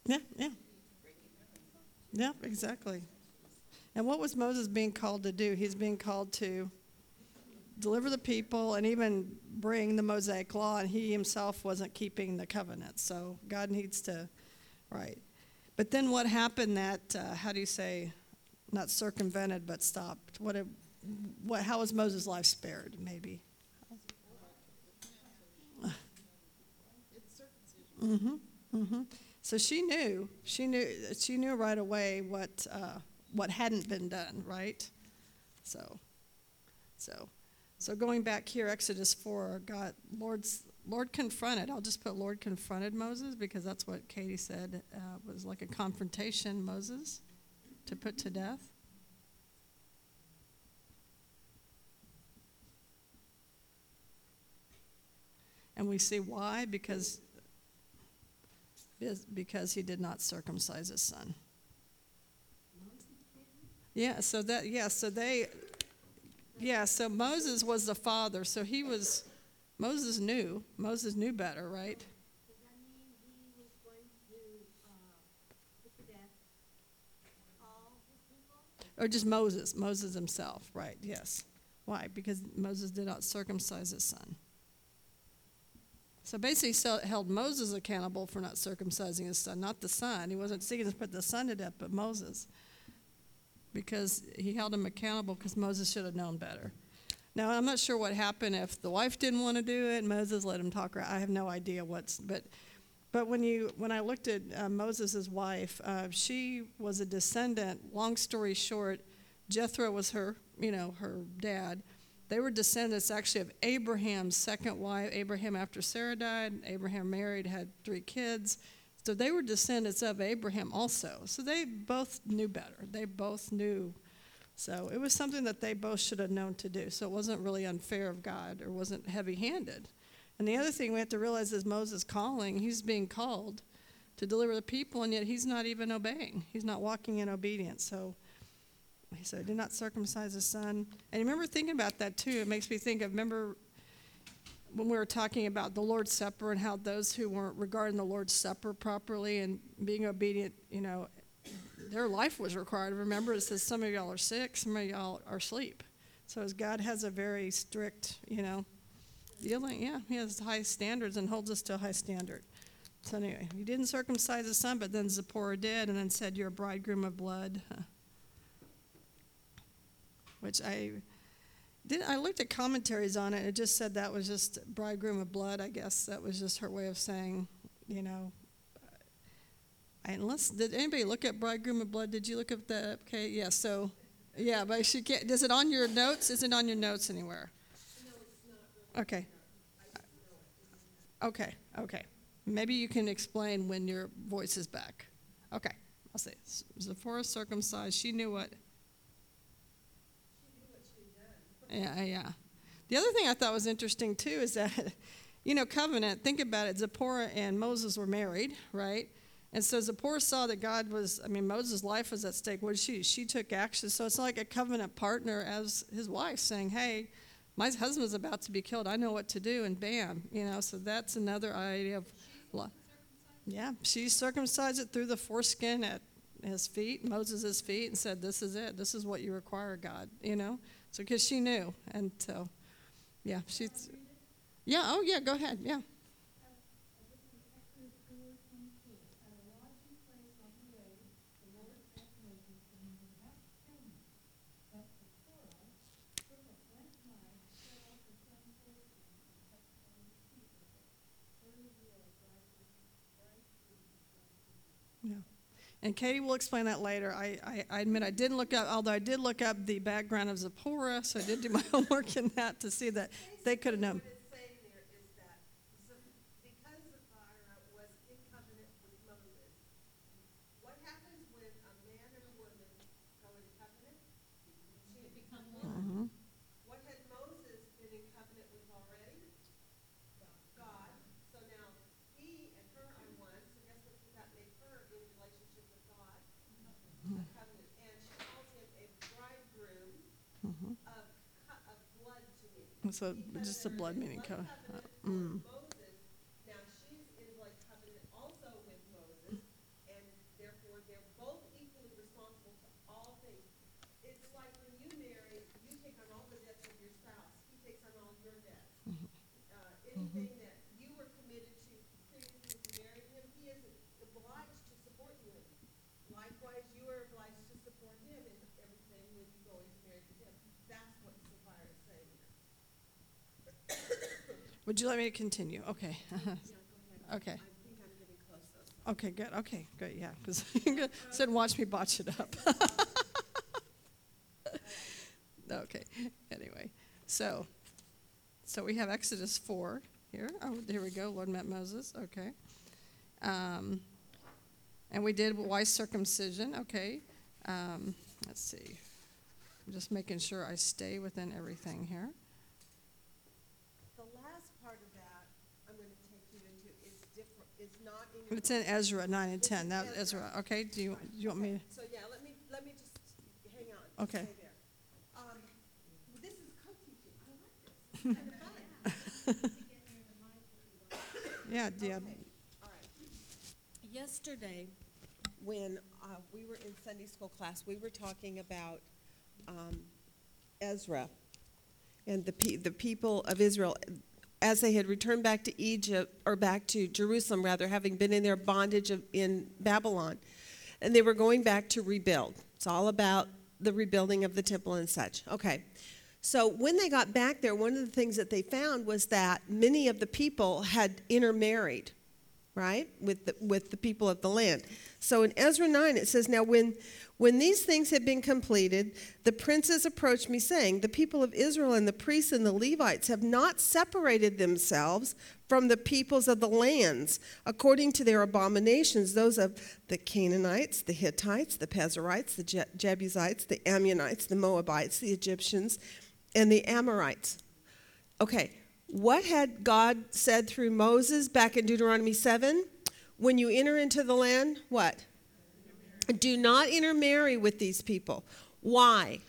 C: Yeah, yeah. Yeah, exactly. And what was Moses being called to do? He's being called to deliver the people and even bring the Mosaic law, and he himself wasn't keeping the covenant. So God needs to, right. But then what happened that, uh, how do you say, not circumvented, but stopped? What, what, how was Moses' life spared, maybe? Mm-hmm, mm-hmm. So she knew, she knew, she knew right away what, uh, what hadn't been done, right? So, so, so going back here, Exodus 4, God, Lord's, Lord confronted, I'll just put Lord confronted Moses because that's what Katie said uh, was like a confrontation, Moses, to put to death. And we see why, because, because he did not circumcise his son. Yeah, so that, yeah, so they, yeah, so Moses was the father, so he was, Moses knew. Moses knew better, right?
D: He?
C: Or just Moses, Moses himself, right, yes. Why? Because Moses did not circumcise his son. So basically, so held Moses accountable for not circumcising his son, not the son. He wasn't seeking to put the son to death, but Moses. Because he held him accountable because Moses should have known better. Now, I'm not sure what happened if the wife didn't want to do it, Moses let him talk. Her. I have no idea what's, but but when you when I looked at uh, Moses' wife, uh, she was a descendant. Long story short, Jethro was her, you know, her dad. They were descendants actually of Abraham's second wife. Abraham, after Sarah died, Abraham married, had three kids. So they were descendants of Abraham also. So they both knew better. They both knew. So it was something that they both should have known to do. So it wasn't really unfair of God or wasn't heavy handed. And the other thing we have to realize is Moses' calling. He's being called to deliver the people, and yet he's not even obeying. He's not walking in obedience. So he said, "Did not circumcise his son." And I remember thinking about that too. It makes me think of remember when we were talking about the Lord's Supper and how those who weren't regarding the Lord's Supper properly and being obedient, you know, their life was required. Remember, it says some of y'all are sick, some of y'all are asleep. So as God has a very strict, you know, dealing, yeah, He has high standards and holds us to a high standard. So anyway, he didn't circumcise his son, but then Zipporah did, and then said, "You're a bridegroom of blood." which I did. I looked at commentaries on it. It just said that was just bridegroom of blood. I guess that was just her way of saying, you know. Unless did anybody look at bridegroom of blood? Did you look at that? Okay, yeah. So, yeah, but she can't. Is it on your notes? Is it on your notes anywhere? Okay. Okay. Okay. Maybe you can explain when your voice is back. Okay. I'll say Zipporah circumcised. She knew what yeah, yeah. The other thing I thought was interesting too is that, you know, covenant, think about it. Zipporah and Moses were married, right? And so Zipporah saw that God was, I mean, Moses' life was at stake. What did she? She took action. So it's like a covenant partner as his wife saying, hey, my husband's about to be killed. I know what to do. And bam, you know, so that's another idea of, yeah, she circumcised it through the foreskin at his feet, Moses' feet, and said, this is it. This is what you require, God, you know? So, because she knew, and so, yeah, she's, yeah, oh yeah, go ahead, yeah. And Katie will explain that later. I, I, I admit I didn't look up, although I did look up the background of Zipporah, so I did do my homework in that to see that they could have known.
A: What it's saying there is that Ziph- because Zipporah was in covenant with Moses, what happens when a man and a woman go in covenant? She become one. What had Moses been in covenant with already? God. So now he and her are one, so guess what does that make her in relationship with God? A covenant. And she calls him a bridegroom of, co- of blood me.
C: So just a blood meaning mm.
A: Moses, now she's in blood covenant also with Moses, and therefore they're both equally responsible to all things. It's like when you marry, you take on all the debts of your spouse, he takes on all your debts. Uh, anything that you were committed to previously to marrying him, he is obliged to support you in. Likewise, you are obliged to support him in everything when you go into marriage with him. That's what Zipporah is saying there.
C: Would you let me to continue? Okay. Okay. Okay, good. Okay, good. Yeah, because said watch me botch it up. okay. Anyway, so so we have Exodus four here. Oh, here we go. Lord met Moses. Okay. Um, and we did wise circumcision. Okay. Um, let's see. I'm just making sure I stay within everything here.
A: The last part of that I'm going to take you into is different, is not in your.
C: It's in Ezra nine and ten.
A: in
C: That
A: Ezra.
C: Ezra. Okay. Do you do you want me?
A: So, yeah, let me, let me just, hang on. just
C: Okay.
A: stay there. Um, This is co-teaching, I like this, kinda fun.
C: Yeah. Yeah.
A: Okay, all right. Yesterday, when uh, we were in Sunday school class, we were talking about um, Ezra and the pe- the people of Israel as they had returned back to Egypt or back to Jerusalem, rather, having been in their bondage of, in Babylon, and they were going back to rebuild. It's all about the rebuilding of the temple and such. Okay. So when they got back there, one of the things that they found was that many of the people had intermarried, right, with the, with the people of the land. So in Ezra 9, it says, Now when, when these things had been completed, the princes approached me, saying, The people of Israel and the priests and the Levites have not separated themselves from the peoples of the lands according to their abominations, those of the Canaanites, the Hittites, the Perizzites, the Je- Jebusites, the Ammonites, the Moabites, the Egyptians, and the Amorites. Okay, what had God said through Moses back in Deuteronomy 7? When you enter into the land, what? Do not intermarry with these people. Why?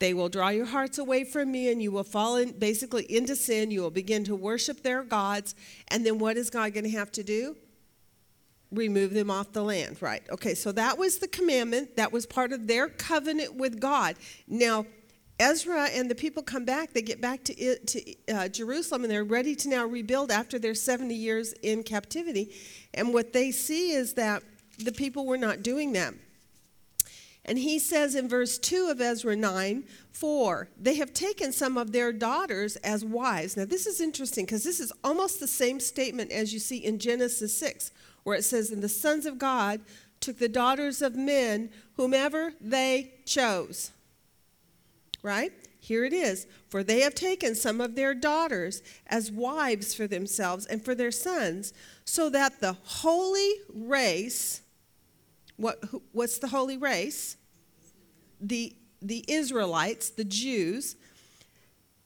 A: They will draw your hearts away from me, and you will fall in, basically into sin. You will begin to worship their gods. And then what is God going to have to do? Remove them off the land, right? Okay, so that was the commandment. That was part of their covenant with God. Now, Ezra and the people come back. They get back to, it, to uh, Jerusalem, and they're ready to now rebuild after their 70 years in captivity. And what they see is that the people were not doing that. And he says in verse 2 of Ezra 9, For they have taken some of their daughters as wives. Now, this is interesting because this is almost the same statement as you see in Genesis 6, where it says, And the sons of God took the daughters of men, whomever they chose. Right? Here it is. For they have taken some of their daughters as wives for themselves and for their sons, so that the holy race what, what's the holy race? The, the Israelites, the Jews,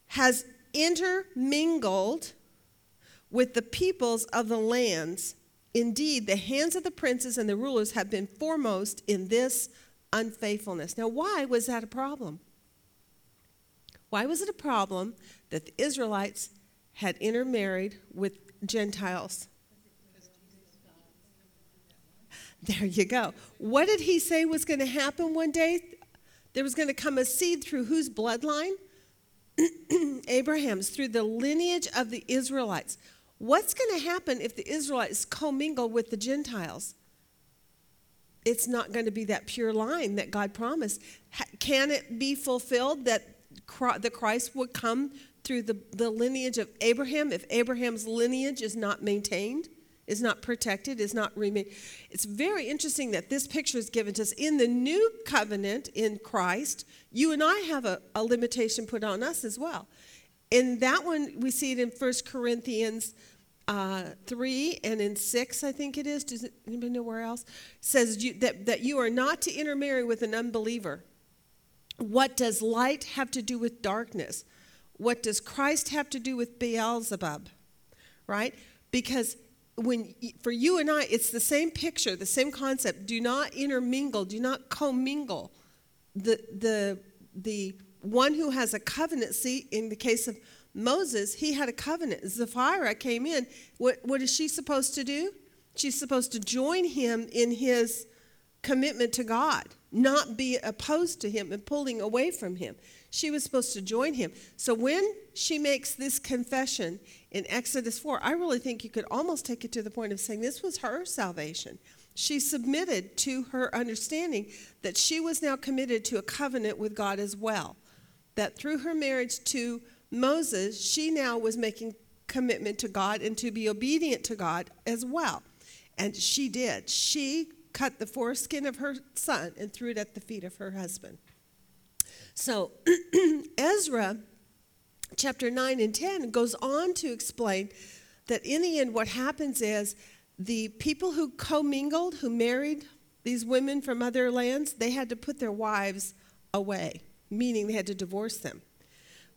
A: has intermingled with the peoples of the lands. Indeed, the hands of the princes and the rulers have been foremost in this unfaithfulness. Now, why was that a problem? Why was it a problem that the Israelites had intermarried with Gentiles? There you go. What did he say was going to happen one day? There was going to come a seed through whose bloodline? Abraham's, through the lineage of the Israelites. What's going to happen if the Israelites commingle with the Gentiles? It's not going to be that pure line that God promised. Can it be fulfilled that The Christ would come through the, the lineage of Abraham if Abraham's lineage is not maintained? is not protected, is not remain. It's very interesting that this picture is given to us in the new covenant in Christ. You and I have a, a limitation put on us as well. In that one, we see it in 1 Corinthians uh, 3 and in 6, I think it is. Does anybody know where else? says you, that, that you are not to intermarry with an unbeliever. What does light have to do with darkness? What does Christ have to do with Beelzebub? Right? Because when for you and I, it's the same picture, the same concept. Do not intermingle, do not commingle. The the the one who has a covenant, see, in the case of Moses, he had a covenant. Zipporah came in. What what is she supposed to do? She's supposed to join him in his commitment to God, not be opposed to him and pulling away from him. She was supposed to join him. So when she makes this confession in Exodus 4, I really think you could almost take it to the point of saying this was her salvation. She submitted to her understanding that she was now committed to a covenant with God as well. That through her marriage to Moses, she now was making commitment to God and to be obedient to God as well. And she did. She cut the foreskin of her son and threw it at the feet of her husband. So, Ezra chapter 9 and 10 goes on to explain that in the end, what happens is the people who commingled, who married these women from other lands, they had to put their wives away, meaning they had to divorce them.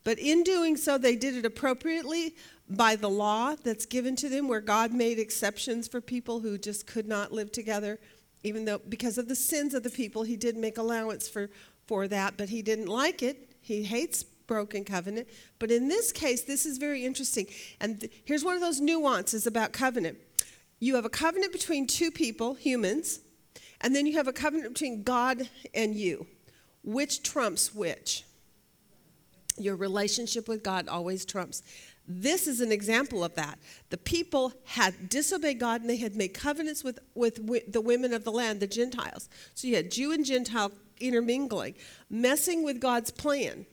A: But in doing so, they did it appropriately by the law that's given to them, where God made exceptions for people who just could not live together, even though because of the sins of the people, He did make allowance for, for that, but He didn't like it. He hates broken covenant. But in this case, this is very interesting. And th- here's one of those nuances about covenant you have a covenant between two people, humans, and then you have a covenant between God and you. Which trumps which? Your relationship with God always trumps. This is an example of that. The people had disobeyed God and they had made covenants with, with, with the women of the land, the Gentiles. So you had Jew and Gentile intermingling, messing with God's plan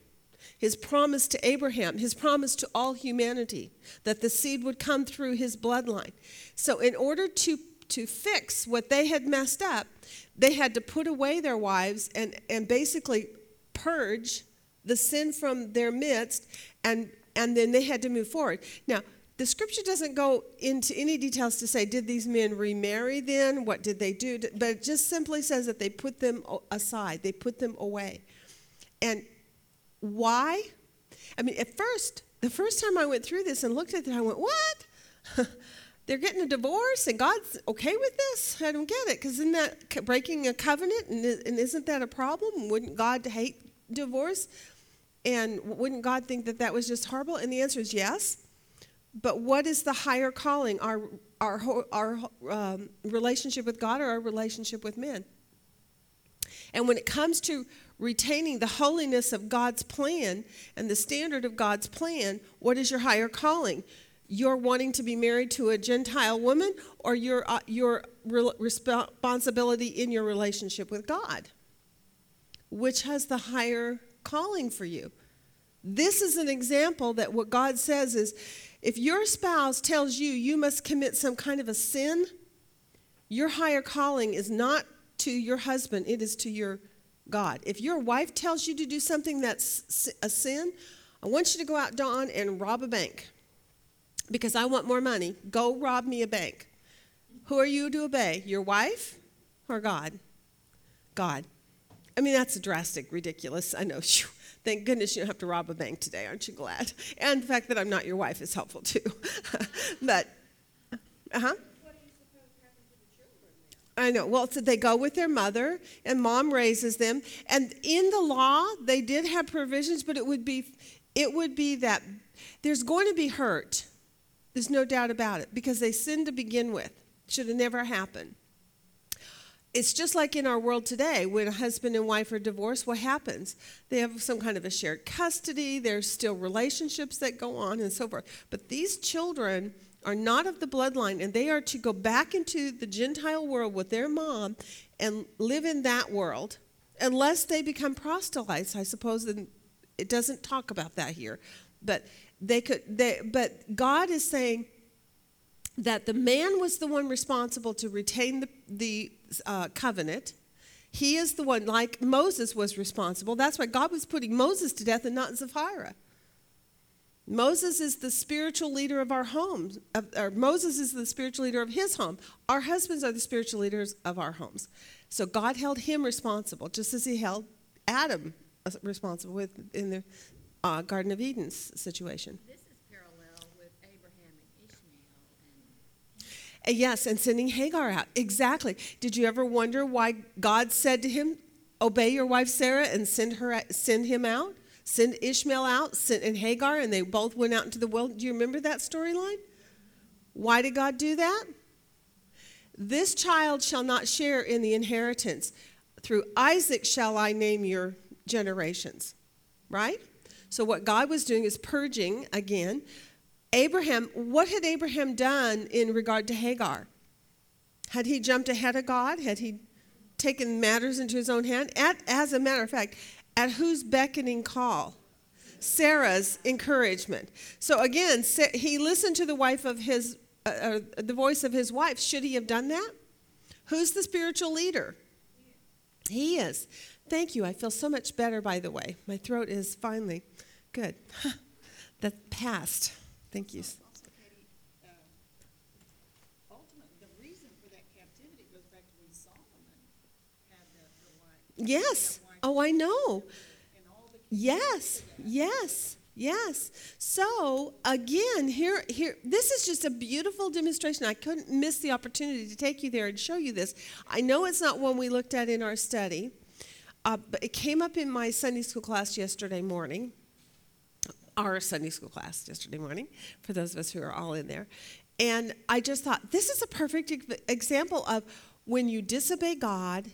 A: his promise to Abraham, his promise to all humanity, that the seed would come through his bloodline. So, in order to, to fix what they had messed up, they had to put away their wives and, and basically purge the sin from their midst, and, and then they had to move forward. Now, the scripture doesn't go into any details to say, did these men remarry then? What did they do? But it just simply says that they put them aside, they put them away. And why? I mean, at first, the first time I went through this and looked at it, I went, what? They're getting a divorce and God's okay with this? I don't get it. Because isn't that breaking a covenant? And, and isn't that a problem? Wouldn't God hate divorce? And wouldn't God think that that was just horrible? And the answer is yes. But what is the higher calling? Our, our, our um, relationship with God or our relationship with men? And when it comes to retaining the holiness of God's plan and the standard of God's plan, what is your higher calling? You're wanting to be married to a Gentile woman or your, uh, your re- responsibility in your relationship with God? Which has the higher calling for you? This is an example that what God says is if your spouse tells you you must commit some kind of a sin, your higher calling is not to your husband, it is to your God. If your wife tells you to do something that's a sin, I want you to go out, Dawn, and rob a bank because I want more money. Go rob me a bank. Who are you to obey? Your wife or God? God. I mean, that's drastic, ridiculous. I know. Thank goodness you don't have to rob a bank today. Aren't you glad? And the fact that I'm not your wife is helpful too. but, uh huh. I know. Well, so they go with their mother, and mom raises them. And in the law, they did have provisions, but it would be, it would be that there's going to be hurt. There's no doubt about it because they sinned to begin with. Should have never happened. It's just like in our world today when a husband and wife are divorced, what happens? They have some kind of a shared custody, there's still relationships that go on and so forth. But these children are not of the bloodline and they are to go back into the Gentile world with their mom and live in that world unless they become proselytes. I suppose and it doesn't talk about that here. But they could they but God is saying that the man was the one responsible to retain the, the uh, covenant. He is the one, like Moses was responsible. That's why God was putting Moses to death and not Zipporah. Moses is the spiritual leader of our homes. Or Moses is the spiritual leader of his home. Our husbands are the spiritual leaders of our homes. So God held him responsible, just as he held Adam responsible with in the uh, Garden of Eden situation.
E: This is parallel with Abraham and Ishmael and
A: Uh, Yes, and sending Hagar out. Exactly. Did you ever wonder why God said to him, "Obey your wife Sarah and send her send him out? Send Ishmael out, send and Hagar, and they both went out into the world." Do you remember that storyline? Why did God do that? This child shall not share in the inheritance. Through Isaac shall I name your generations. Right? So what God was doing is purging again. Abraham, what had Abraham done in regard to Hagar? Had he jumped ahead of God? Had he taken matters into his own hand? At, as a matter of fact, at whose beckoning call? Sarah's encouragement. So again, he listened to the wife of his, uh, uh, the voice of his wife. Should he have done that? Who's the spiritual leader? He is. Thank you. I feel so much better, by the way. My throat is finally good. That passed. Thank you.
B: Also, uh, ultimately, the reason for that captivity goes back to when Solomon had the, the wife.
A: Yes. Oh, I know.
B: And all the
A: Yes. Yes. Yes. So again, here, here, this is just a beautiful demonstration. I couldn't miss the opportunity to take you there and show you this. I know it's not one we looked at in our study, uh, but it came up in my Sunday school class yesterday morning. Our Sunday school class yesterday morning, for those of us who are all in there. And I just thought this is a perfect example of when you disobey God,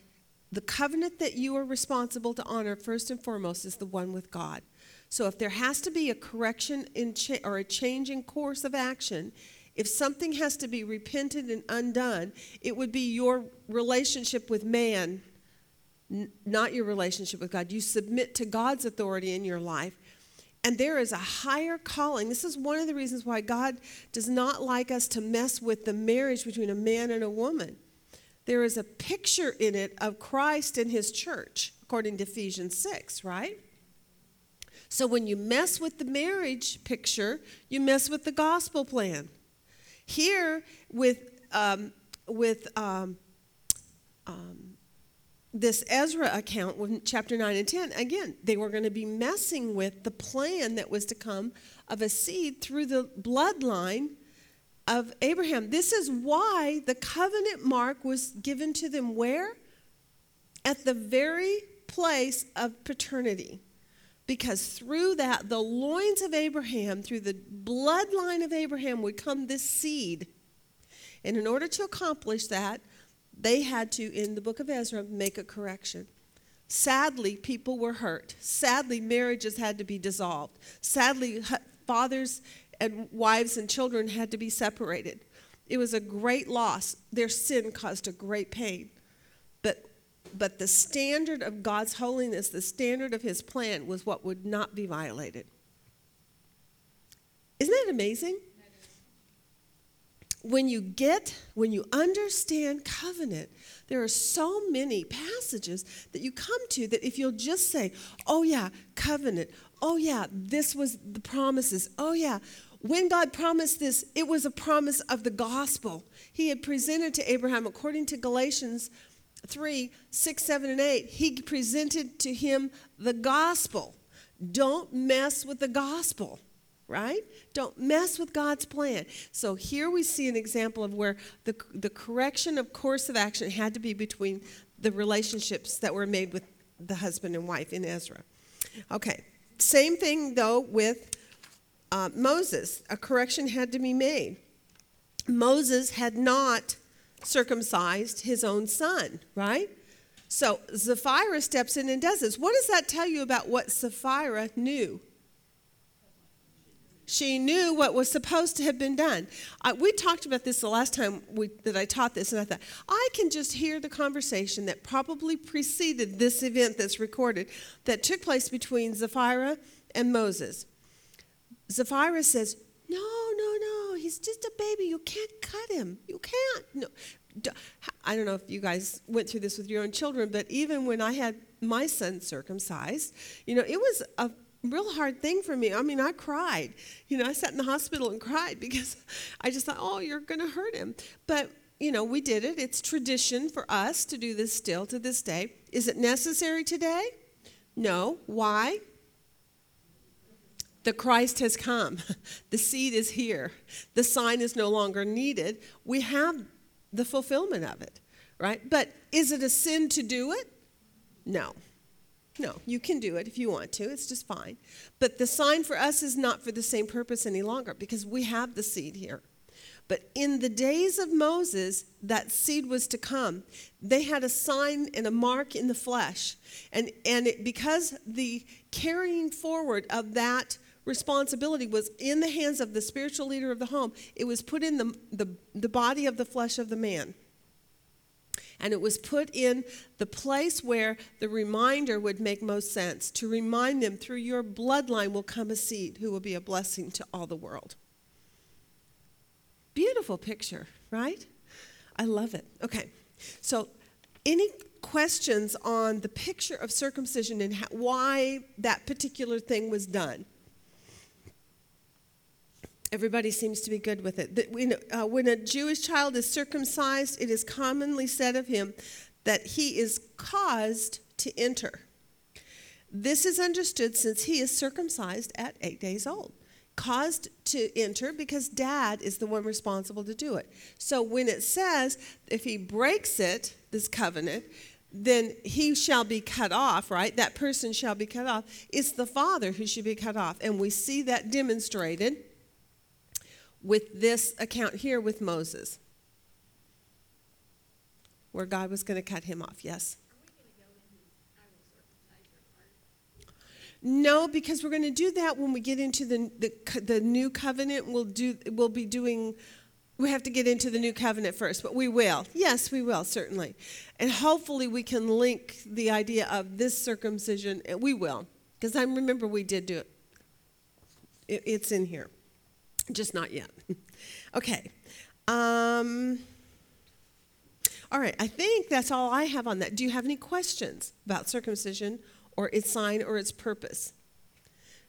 A: the covenant that you are responsible to honor first and foremost is the one with God. So if there has to be a correction in cha- or a change in course of action, if something has to be repented and undone, it would be your relationship with man, n- not your relationship with God. You submit to God's authority in your life. And there is a higher calling. This is one of the reasons why God does not like us to mess with the marriage between a man and a woman. There is a picture in it of Christ and his church, according to Ephesians 6, right? So when you mess with the marriage picture, you mess with the gospel plan. Here, with, um, with um, um, this Ezra account, with chapter 9 and 10, again, they were going to be messing with the plan that was to come of a seed through the bloodline of Abraham. This is why the covenant mark was given to them where? At the very place of paternity. Because through that, the loins of Abraham, through the bloodline of Abraham, would come this seed. And in order to accomplish that, they had to, in the book of Ezra, make a correction. Sadly, people were hurt. Sadly, marriages had to be dissolved. Sadly, fathers and wives and children had to be separated. It was a great loss. Their sin caused a great pain. But, but the standard of God's holiness, the standard of His plan, was what would not be violated. Isn't that amazing? When you get, when you understand covenant, there are so many passages that you come to that if you'll just say, oh yeah, covenant, oh yeah, this was the promises, oh yeah, when God promised this, it was a promise of the gospel. He had presented to Abraham, according to Galatians 3 6, 7, and 8, he presented to him the gospel. Don't mess with the gospel right? Don't mess with God's plan. So here we see an example of where the, the correction of course of action had to be between the relationships that were made with the husband and wife in Ezra. Okay, same thing though with uh, Moses. A correction had to be made. Moses had not circumcised his own son, right? So Zipporah steps in and does this. What does that tell you about what Zipporah knew? She knew what was supposed to have been done. We talked about this the last time we, that I taught this, and I thought, I can just hear the conversation that probably preceded this event that's recorded that took place between Zipporah and Moses. Zipporah says, No, no, no, he's just a baby. You can't cut him. You can't. No. I don't know if you guys went through this with your own children, but even when I had my son circumcised, you know, it was a real hard thing for me. I mean, I cried. You know, I sat in the hospital and cried because I just thought, oh, you're going to hurt him. But, you know, we did it. It's tradition for us to do this still to this day. Is it necessary today? No. Why? The Christ has come. The seed is here. The sign is no longer needed. We have the fulfillment of it, right? But is it a sin to do it? No. No, you can do it if you want to. It's just fine. But the sign for us is not for the same purpose any longer because we have the seed here. But in the days of Moses, that seed was to come. They had a sign and a mark in the flesh. And, and it, because the carrying forward of that responsibility was in the hands of the spiritual leader of the home, it was put in the, the, the body of the flesh of the man. And it was put in the place where the reminder would make most sense to remind them through your bloodline will come a seed who will be a blessing to all the world. Beautiful picture, right? I love it. Okay, so any questions on the picture of circumcision and how, why that particular thing was done? Everybody seems to be good with it. Uh, when a Jewish child is circumcised, it is commonly said of him that he is caused to enter. This is understood since he is circumcised at eight days old. Caused to enter because dad is the one responsible to do it. So when it says if he breaks it, this covenant, then he shall be cut off, right? That person shall be cut off. It's the father who should be cut off. And we see that demonstrated with this account here with Moses, where God was going to cut him off. Yes? No, because we're going to do that when we get into the, the, the new covenant. We'll, do, we'll be doing, we have to get into the new covenant first, but we will. Yes, we will, certainly. And hopefully we can link the idea of this circumcision, we will, because I remember we did do it. it it's in here just not yet. okay. Um, all right, I think that's all I have on that. Do you have any questions about circumcision or its sign or its purpose?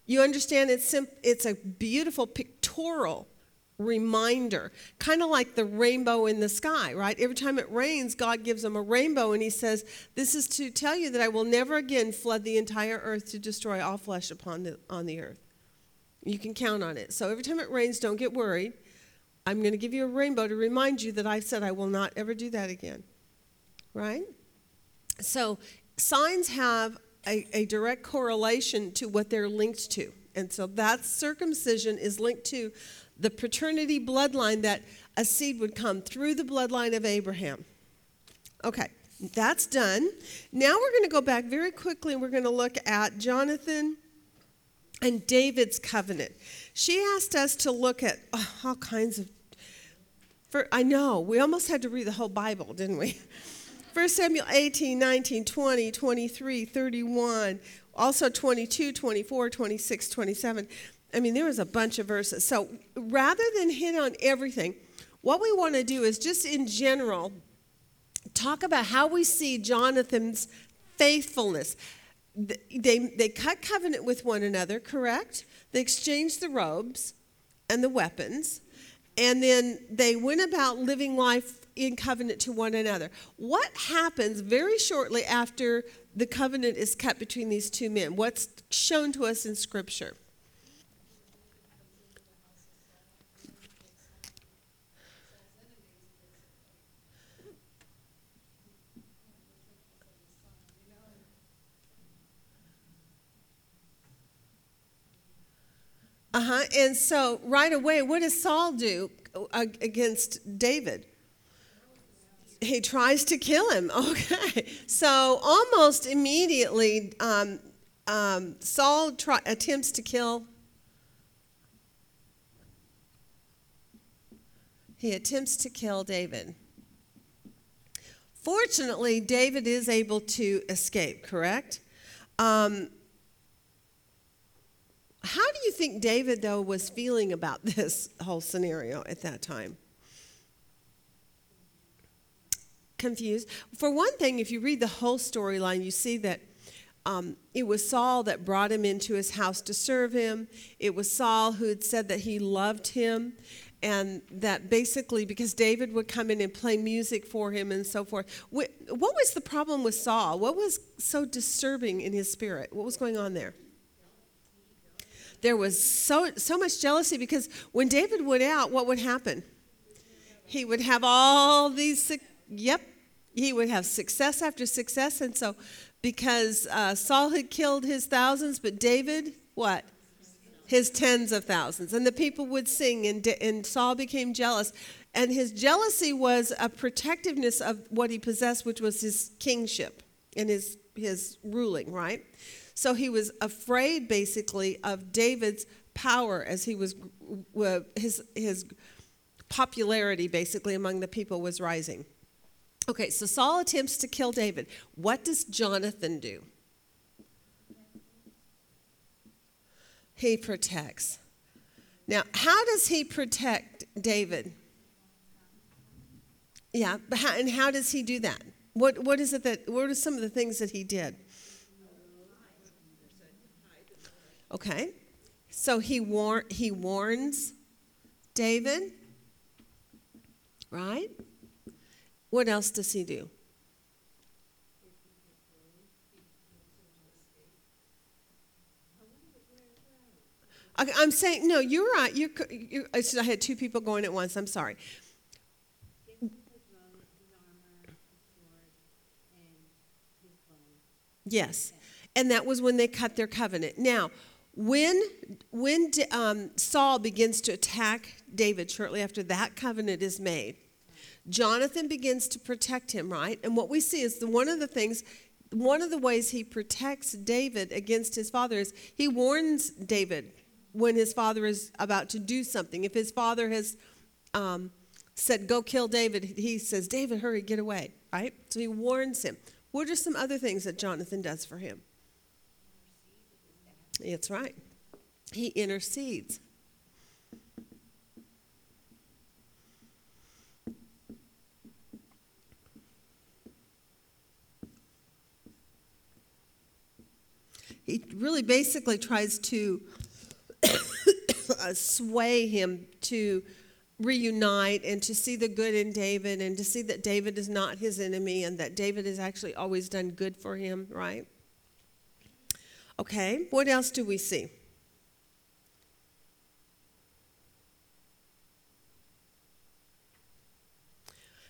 A: You understand it's, sim- it's a beautiful pictorial reminder, kind of like the rainbow in the sky, right? Every time it rains, God gives them a rainbow and He says, This is to tell you that I will never again flood the entire earth to destroy all flesh upon the, on the earth. You can count on it. So every time it rains, don't get worried. I'm going to give you a rainbow to remind you that I said I will not ever do that again. Right? So signs have a, a direct correlation to what they're linked to. And so that circumcision is linked to the paternity bloodline that a seed would come through the bloodline of Abraham. Okay, that's done. Now we're going to go back very quickly and we're going to look at Jonathan and David's covenant. She asked us to look at oh, all kinds of. For, I know, we almost had to read the whole Bible, didn't we? 1 Samuel 18, 19, 20, 23, 31, also 22, 24, 26, 27. I mean, there was a bunch of verses. So rather than hit on everything, what we want to do is just in general talk about how we see Jonathan's faithfulness they, they cut covenant with one another, correct? They exchanged the robes and the weapons, and then they went about living life in covenant to one another. What happens very shortly after the covenant is cut between these two men? What's shown to us in Scripture? Uh huh. And so right away, what does Saul do uh, against David? He tries to kill him. Okay. So almost immediately, um, um, Saul try, attempts to kill. He attempts to kill David. Fortunately, David is able to escape, correct? Um, how do you think David, though, was feeling about this whole scenario at that time? Confused. For one thing, if you read the whole storyline, you see that um, it was Saul that brought him into his house to serve him. It was Saul who had said that he loved him, and that basically because David would come in and play music for him and so forth. What was the problem with Saul? What was so disturbing in his spirit? What was going on there? There was so so much jealousy because when David went out, what would happen? He would have all these. Yep, he would have success after success, and so because uh, Saul had killed his thousands, but David, what? His tens of thousands, and the people would sing, and, and Saul became jealous, and his jealousy was a protectiveness of what he possessed, which was his kingship and his his ruling, right? So he was afraid, basically, of David's power as he was his his popularity, basically, among the people was rising. Okay, so Saul attempts to kill David. What does Jonathan do? He protects. Now, how does he protect David? Yeah, and how does he do that? What what is it that what are some of the things that he did? Okay. So he war he warns David. Right? What else does he do? I'm saying no. You're right. You're, co- you I said I had two people going at once. I'm sorry. Yes, and that was when they cut their covenant. Now, when when um, Saul begins to attack David shortly after that covenant is made, Jonathan begins to protect him, right? And what we see is the one of the things, one of the ways he protects David against his father is he warns David when his father is about to do something. If his father has um, said, "Go kill David," he says, "David, hurry, get away!" Right? So he warns him. What are some other things that Jonathan does for him? It's right. He intercedes. He really basically tries to sway him to reunite and to see the good in David and to see that David is not his enemy and that David has actually always done good for him, right? Okay, what else do we see?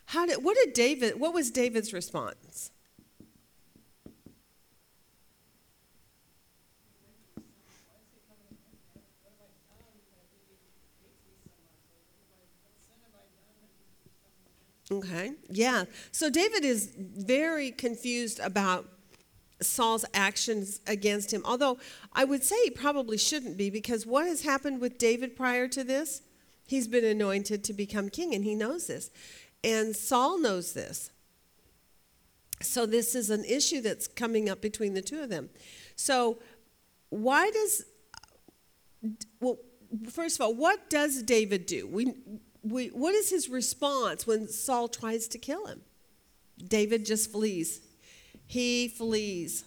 A: How did what did David what was David's response? Okay, yeah. So David is very confused about Saul's actions against him. Although I would say he probably shouldn't be because what has happened with David prior to this? He's been anointed to become king and he knows this. And Saul knows this. So this is an issue that's coming up between the two of them. So why does well first of all, what does David do? We, we what is his response when Saul tries to kill him? David just flees. He flees.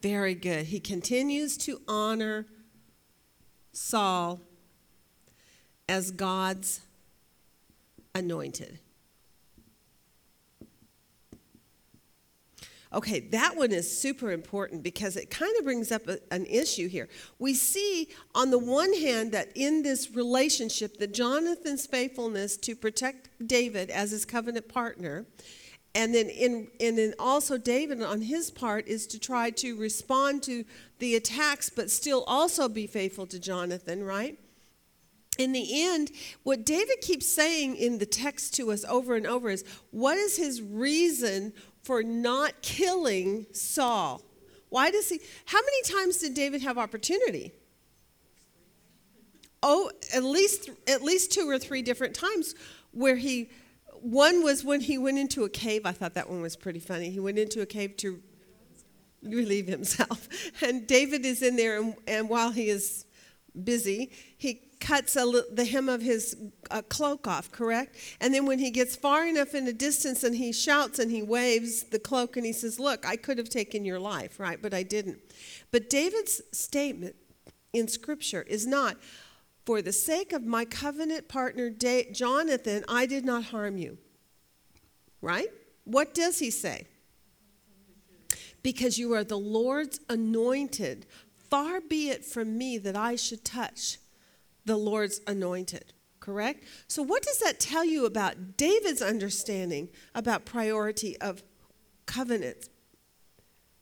A: Very good. He continues to honor Saul as God's anointed. Okay, that one is super important because it kind of brings up a, an issue here. We see, on the one hand, that in this relationship, that Jonathan's faithfulness to protect David as his covenant partner, and then in and then also David on his part is to try to respond to the attacks, but still also be faithful to Jonathan, right? in the end, what David keeps saying in the text to us over and over is what is his reason for not killing Saul? Why does he? How many times did David have opportunity? Oh, at least at least two or three different times where he one was when he went into a cave. I thought that one was pretty funny. He went into a cave to relieve himself. And David is in there, and, and while he is busy, he cuts the hem of his uh, cloak off, correct? And then when he gets far enough in the distance and he shouts and he waves the cloak and he says, Look, I could have taken your life, right? But I didn't. But David's statement in Scripture is not, For the sake of my covenant partner da- Jonathan, I did not harm you. Right? What does he say? Because you are the Lord's anointed. Far be it from me that I should touch the Lord's anointed. Correct? So, what does that tell you about David's understanding about priority of covenants?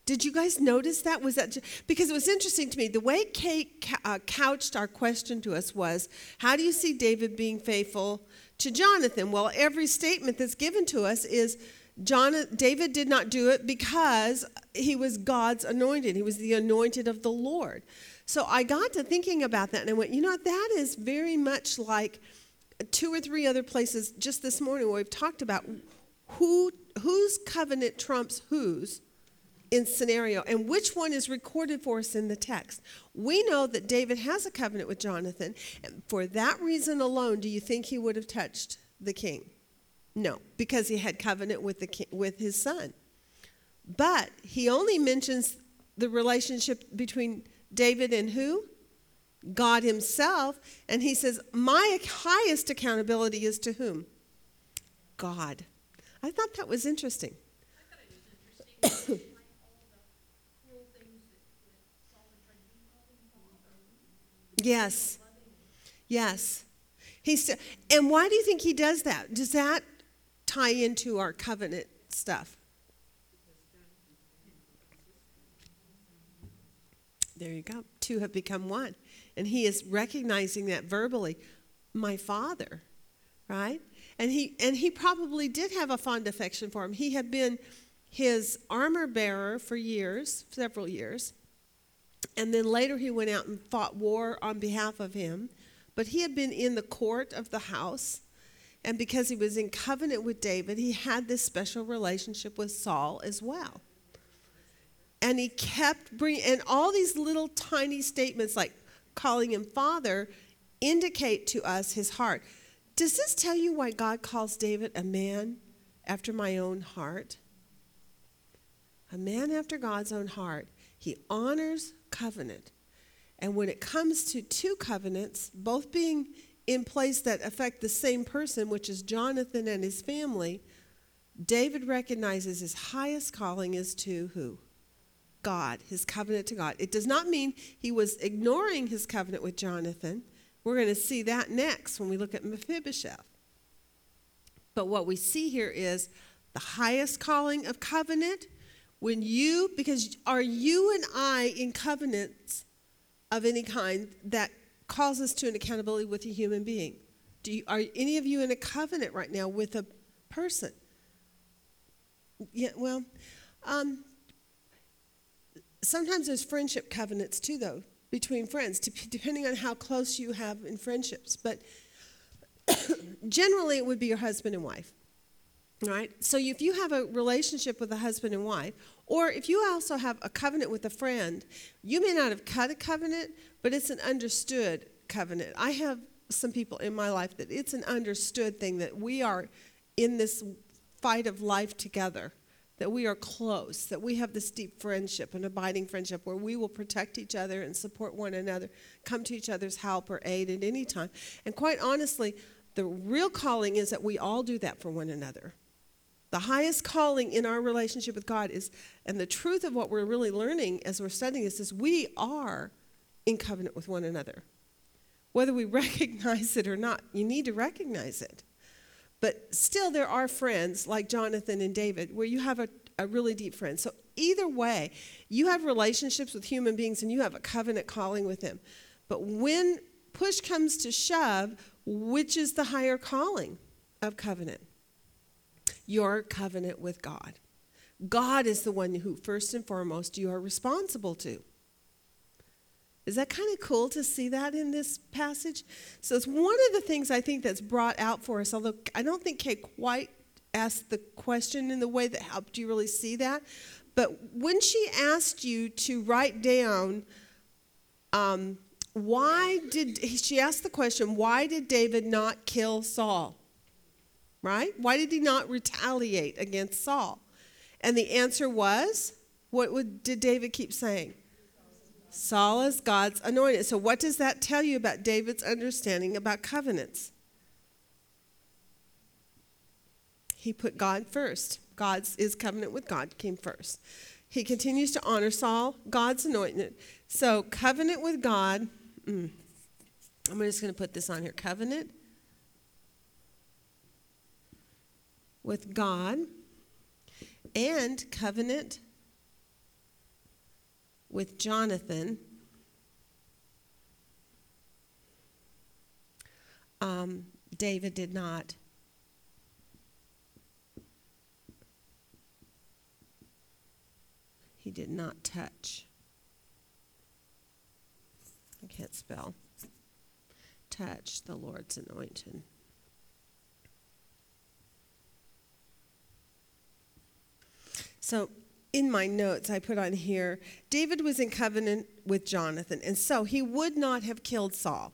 A: Did you guys notice that? Was that ju- because it was interesting to me? The way Kate uh, couched our question to us was, "How do you see David being faithful to Jonathan?" Well, every statement that's given to us is, John, David did not do it because he was God's anointed. He was the anointed of the Lord. So I got to thinking about that, and I went, you know, that is very much like two or three other places just this morning where we've talked about who whose covenant trumps whose in scenario and which one is recorded for us in the text. We know that David has a covenant with Jonathan, and for that reason alone, do you think he would have touched the king? No, because he had covenant with the with his son. But he only mentions the relationship between David and who? God himself, and he says, "My highest accountability is to whom? God." I thought that was interesting. Yes. Yes. He's and why do you think he does that? Does that tie into our covenant stuff? There you go. Two have become one. And he is recognizing that verbally, my father, right? And he and he probably did have a fond affection for him. He had been his armor bearer for years, several years. And then later he went out and fought war on behalf of him. But he had been in the court of the house. And because he was in covenant with David, he had this special relationship with Saul as well. And he kept bringing, and all these little tiny statements like calling him father indicate to us his heart. Does this tell you why God calls David a man after my own heart? A man after God's own heart. He honors covenant. And when it comes to two covenants, both being in place that affect the same person, which is Jonathan and his family, David recognizes his highest calling is to who? God, his covenant to God. It does not mean he was ignoring his covenant with Jonathan. We're going to see that next when we look at Mephibosheth. But what we see here is the highest calling of covenant when you, because are you and I in covenants of any kind that calls us to an accountability with a human being? Do you, are any of you in a covenant right now with a person? Yeah, well, um, sometimes there's friendship covenants too, though, between friends, dep- depending on how close you have in friendships. But generally, it would be your husband and wife. Right? So if you have a relationship with a husband and wife, or if you also have a covenant with a friend, you may not have cut a covenant, but it's an understood covenant. I have some people in my life that it's an understood thing that we are in this fight of life together, that we are close, that we have this deep friendship, an abiding friendship where we will protect each other and support one another, come to each other's help or aid at any time. And quite honestly, the real calling is that we all do that for one another. The highest calling in our relationship with God is, and the truth of what we're really learning as we're studying is this is we are in covenant with one another. Whether we recognize it or not, you need to recognize it. But still, there are friends like Jonathan and David where you have a, a really deep friend. So, either way, you have relationships with human beings and you have a covenant calling with them. But when push comes to shove, which is the higher calling of covenant? Your covenant with God. God is the one who, first and foremost, you are responsible to. Is that kind of cool to see that in this passage? So it's one of the things I think that's brought out for us, although I don't think Kate quite asked the question in the way that helped you really see that. But when she asked you to write down, um, why did she asked the question, why did David not kill Saul? Right? Why did he not retaliate against Saul? And the answer was, what would, did David keep saying? Saul is God's anointed. So, what does that tell you about David's understanding about covenants? He put God first. God's his covenant with God came first. He continues to honor Saul, God's anointed. So, covenant with God. Mm, I'm just going to put this on here. Covenant with God and covenant with Jonathan. Um, David did not. He did not touch. I can't spell. Touch the Lord's anointed. So in my notes, I put on here David was in covenant with Jonathan, and so he would not have killed Saul.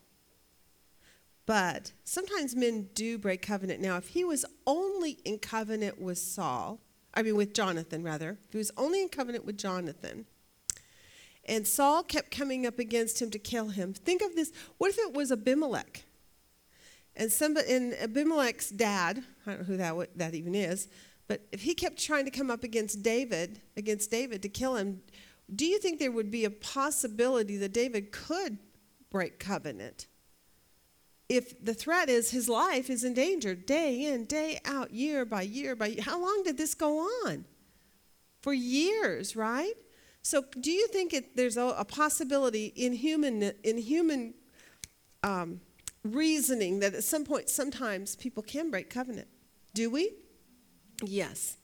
A: But sometimes men do break covenant. Now, if he was only in covenant with Saul, I mean, with Jonathan, rather, if he was only in covenant with Jonathan, and Saul kept coming up against him to kill him, think of this what if it was Abimelech? And, somebody, and Abimelech's dad, I don't know who that, that even is, but if he kept trying to come up against David, against David to kill him, do you think there would be a possibility that David could break covenant? If the threat is his life is in danger day in, day out, year by year by year. How long did this go on? For years, right? So, do you think it, there's a, a, possibility in human in human um, reasoning that at some point, sometimes people can break covenant? Do we? Yes.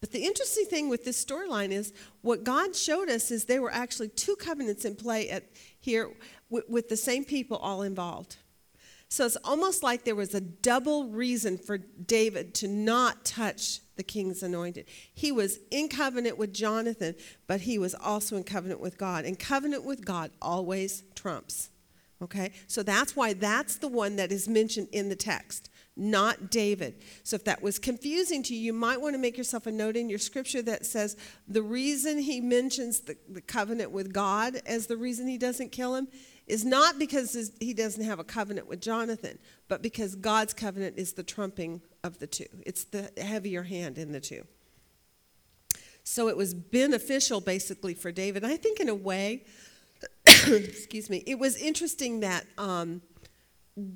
A: But the interesting thing with this storyline is what God showed us is there were actually two covenants in play at here with, with the same people all involved. So it's almost like there was a double reason for David to not touch the king's anointed. He was in covenant with Jonathan, but he was also in covenant with God. And covenant with God always trumps. Okay? So that's why that's the one that is mentioned in the text, not David. So if that was confusing to you, you might want to make yourself a note in your scripture that says the reason he mentions the, the covenant with God as the reason he doesn't kill him is not because he doesn't have a covenant with Jonathan, but because God's covenant is the trumping of the two. It's the heavier hand in the two. So it was beneficial basically for David. I think in a way, excuse me, it was interesting that um,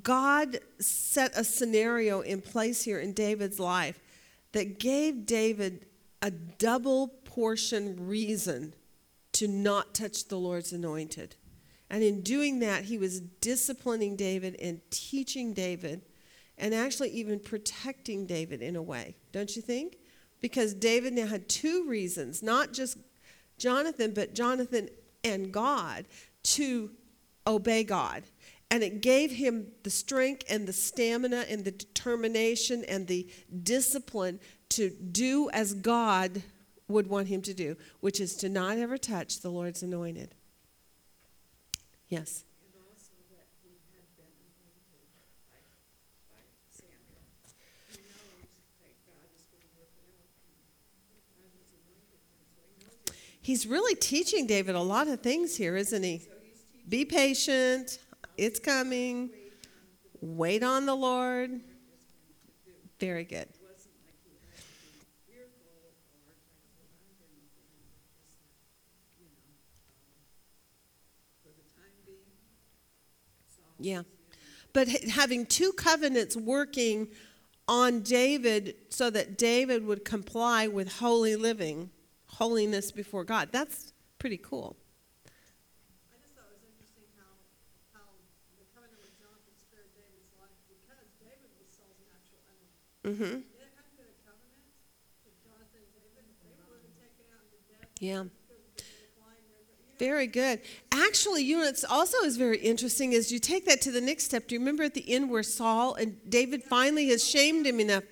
A: God set a scenario in place here in David's life that gave David a double portion reason to not touch the Lord's anointed. And in doing that, he was disciplining David and teaching David and actually even protecting David in a way, don't you think? Because David now had two reasons, not just Jonathan, but Jonathan and God, to obey God. And it gave him the strength and the stamina and the determination and the discipline to do as God would want him to do, which is to not ever touch the Lord's anointed. Yes. He's really teaching David a lot of things here, isn't he? Be patient. It's coming. Wait on the Lord. Very good. Yeah. But having two covenants working on David so that David would comply with holy living, holiness before God, that's pretty cool.
C: I just thought it was interesting how, how the covenant with Jonathan spared David's life because David was Saul's natural enemy.
A: hmm
C: If it hadn't been a covenant with Jonathan and David, David would have been taken out into death.
A: Yeah. Very good. Actually, you know, it's also is very interesting is you take that to the next step. Do you remember at the end where Saul and David finally has shamed him enough?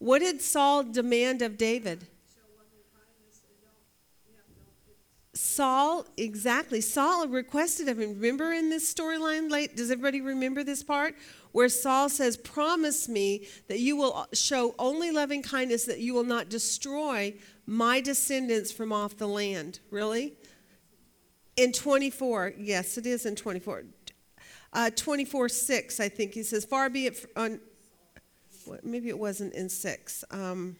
A: What did Saul demand of David?
C: show loving kindness and don't, you
A: Saul, exactly. Saul requested of him. Remember in this storyline late? Does everybody remember this part? Where Saul says, Promise me that you will show only loving kindness, that you will not destroy my descendants from off the land. Really? In 24, yes, it is in 24. Uh, 24 6, I think he says, Far be it on, maybe it wasn't in 6. Um,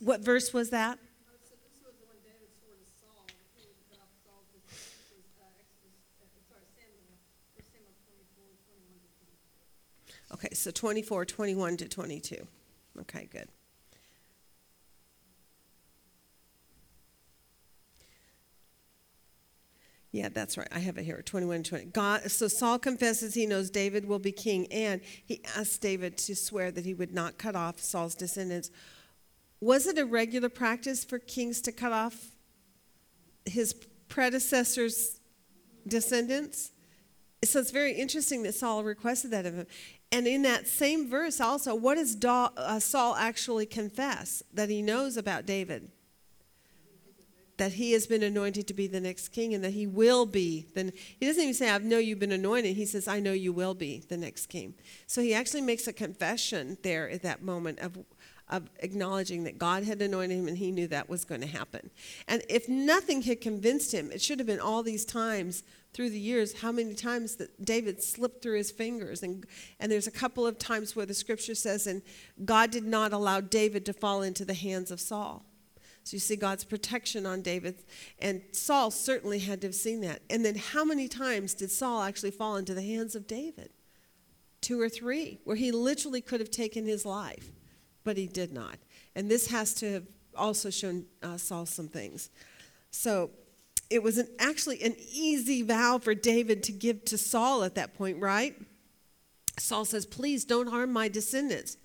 A: what verse was that?
C: So this was when David swore to Saul, he was cut off Saul, this is Exodus, sorry, Samuel, First Samuel twenty-four, twenty-one to twenty-two.
A: Okay, so 24, 21 to 22. Okay, good. Yeah, that's right. I have it here. 21 20. God, so Saul confesses he knows David will be king, and he asks David to swear that he would not cut off Saul's descendants. Was it a regular practice for kings to cut off his predecessors' descendants? So it's very interesting that Saul requested that of him. And in that same verse, also, what does uh, Saul actually confess that he knows about David? That he has been anointed to be the next king and that he will be. Then he doesn't even say, "I know you've been anointed." He says, "I know you will be the next king." So he actually makes a confession there at that moment of of acknowledging that God had anointed him and he knew that was going to happen. And if nothing had convinced him, it should have been all these times through the years how many times that David slipped through his fingers and and there's a couple of times where the scripture says and God did not allow David to fall into the hands of Saul. So you see God's protection on David and Saul certainly had to have seen that. And then how many times did Saul actually fall into the hands of David? Two or three where he literally could have taken his life but he did not. And this has to have also shown uh, Saul some things. So it was an, actually an easy vow for David to give to Saul at that point, right? Saul says, Please don't harm my descendants.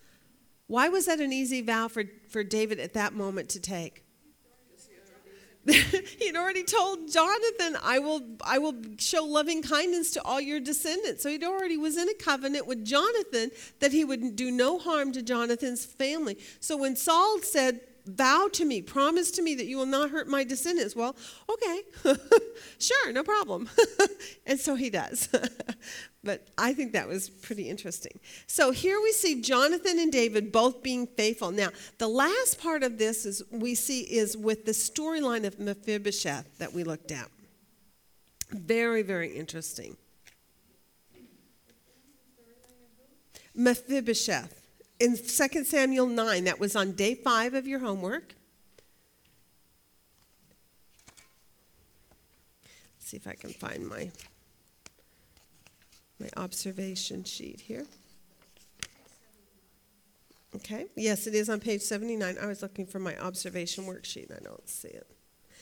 A: Why was that an easy vow for, for David at that moment to take? he'd already told Jonathan, I will, I will show loving kindness to all your descendants. So he'd already was in a covenant with Jonathan that he would do no harm to Jonathan's family. So when Saul said, Vow to me, promise to me that you will not hurt my descendants. Well, okay, sure, no problem. and so he does. but I think that was pretty interesting. So here we see Jonathan and David both being faithful. Now, the last part of this is we see is with the storyline of Mephibosheth that we looked at. Very, very interesting. Mephibosheth in 2 Samuel 9, that was on day five of your homework. Let's see if I can find my, my observation sheet here. Okay, yes, it is on page 79. I was looking for my observation worksheet and I don't see it.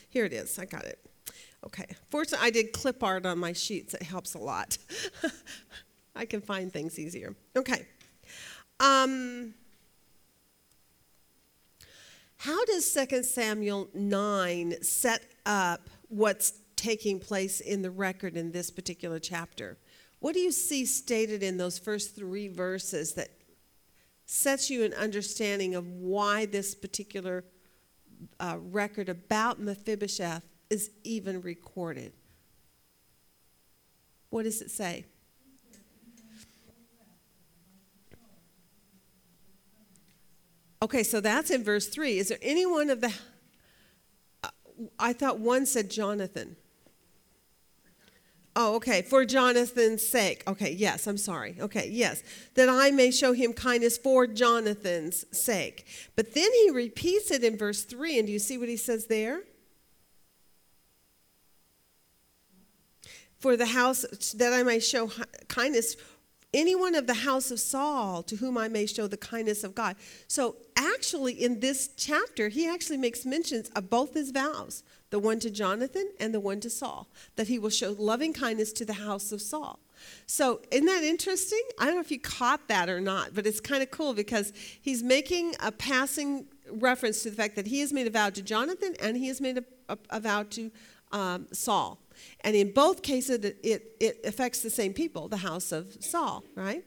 A: Here it is, I got it. Okay, fortunately, I did clip art on my sheets, it helps a lot. I can find things easier. Okay. Um, how does 2 Samuel 9 set up what's taking place in the record in this particular chapter? What do you see stated in those first three verses that sets you an understanding of why this particular uh, record about Mephibosheth is even recorded? What does it say? Okay, so that's in verse 3. Is there any one of the. uh, I thought one said Jonathan. Oh, okay, for Jonathan's sake. Okay, yes, I'm sorry. Okay, yes, that I may show him kindness for Jonathan's sake. But then he repeats it in verse 3, and do you see what he says there? For the house, that I may show kindness anyone of the house of Saul to whom I may show the kindness of God. So, actually, in this chapter, he actually makes mentions of both his vows the one to Jonathan and the one to Saul, that he will show loving kindness to the house of Saul. So, isn't that interesting? I don't know if you caught that or not, but it's kind of cool because he's making a passing reference to the fact that he has made a vow to Jonathan and he has made a, a, a vow to um, Saul. And in both cases, it, it, affects the same people, the house of Saul, right?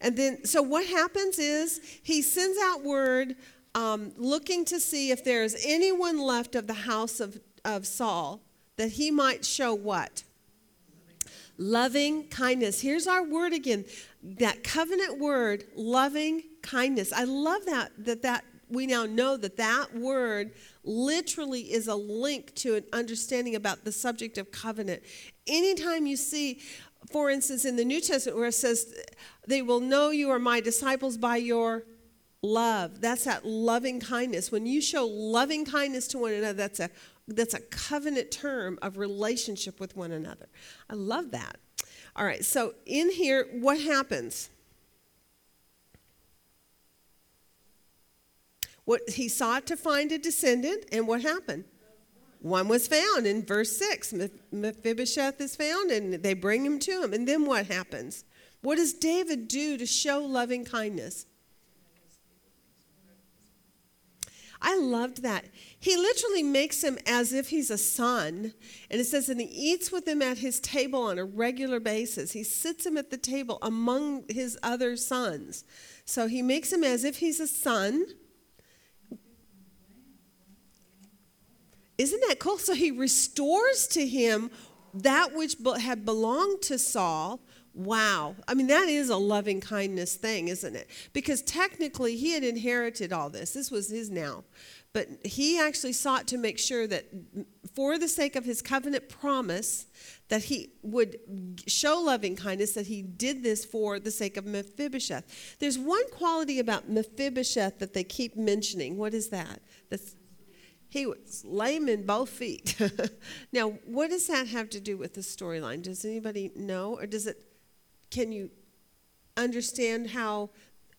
A: And then, so what happens is he sends out word um, looking to see if there's anyone left of the house of of Saul, that he might show what? Loving kindness. Here's our word again. That covenant word, loving kindness. I love that that that we now know that that word literally is a link to an understanding about the subject of covenant. Anytime you see for instance in the New Testament where it says they will know you are my disciples by your love. That's that loving kindness. When you show loving kindness to one another, that's a that's a covenant term of relationship with one another. I love that. All right, so in here, what happens? What he sought to find a descendant, and what happened? One was found in verse 6. Mephibosheth is found, and they bring him to him. And then what happens? What does David do to show loving kindness? I loved that. He literally makes him as if he's a son. And it says, and he eats with him at his table on a regular basis. He sits him at the table among his other sons. So he makes him as if he's a son. Isn't that cool? So he restores to him that which had belonged to Saul. Wow. I mean, that is a loving kindness thing, isn't it? Because technically he had inherited all this. This was his now. But he actually sought to make sure that, for the sake of his covenant promise, that he would show loving kindness, that he did this for the sake of Mephibosheth. There's one quality about Mephibosheth that they keep mentioning. What is that? That's, he was lame in both feet. now, what does that have to do with the storyline? Does anybody know? Or does it, can you understand how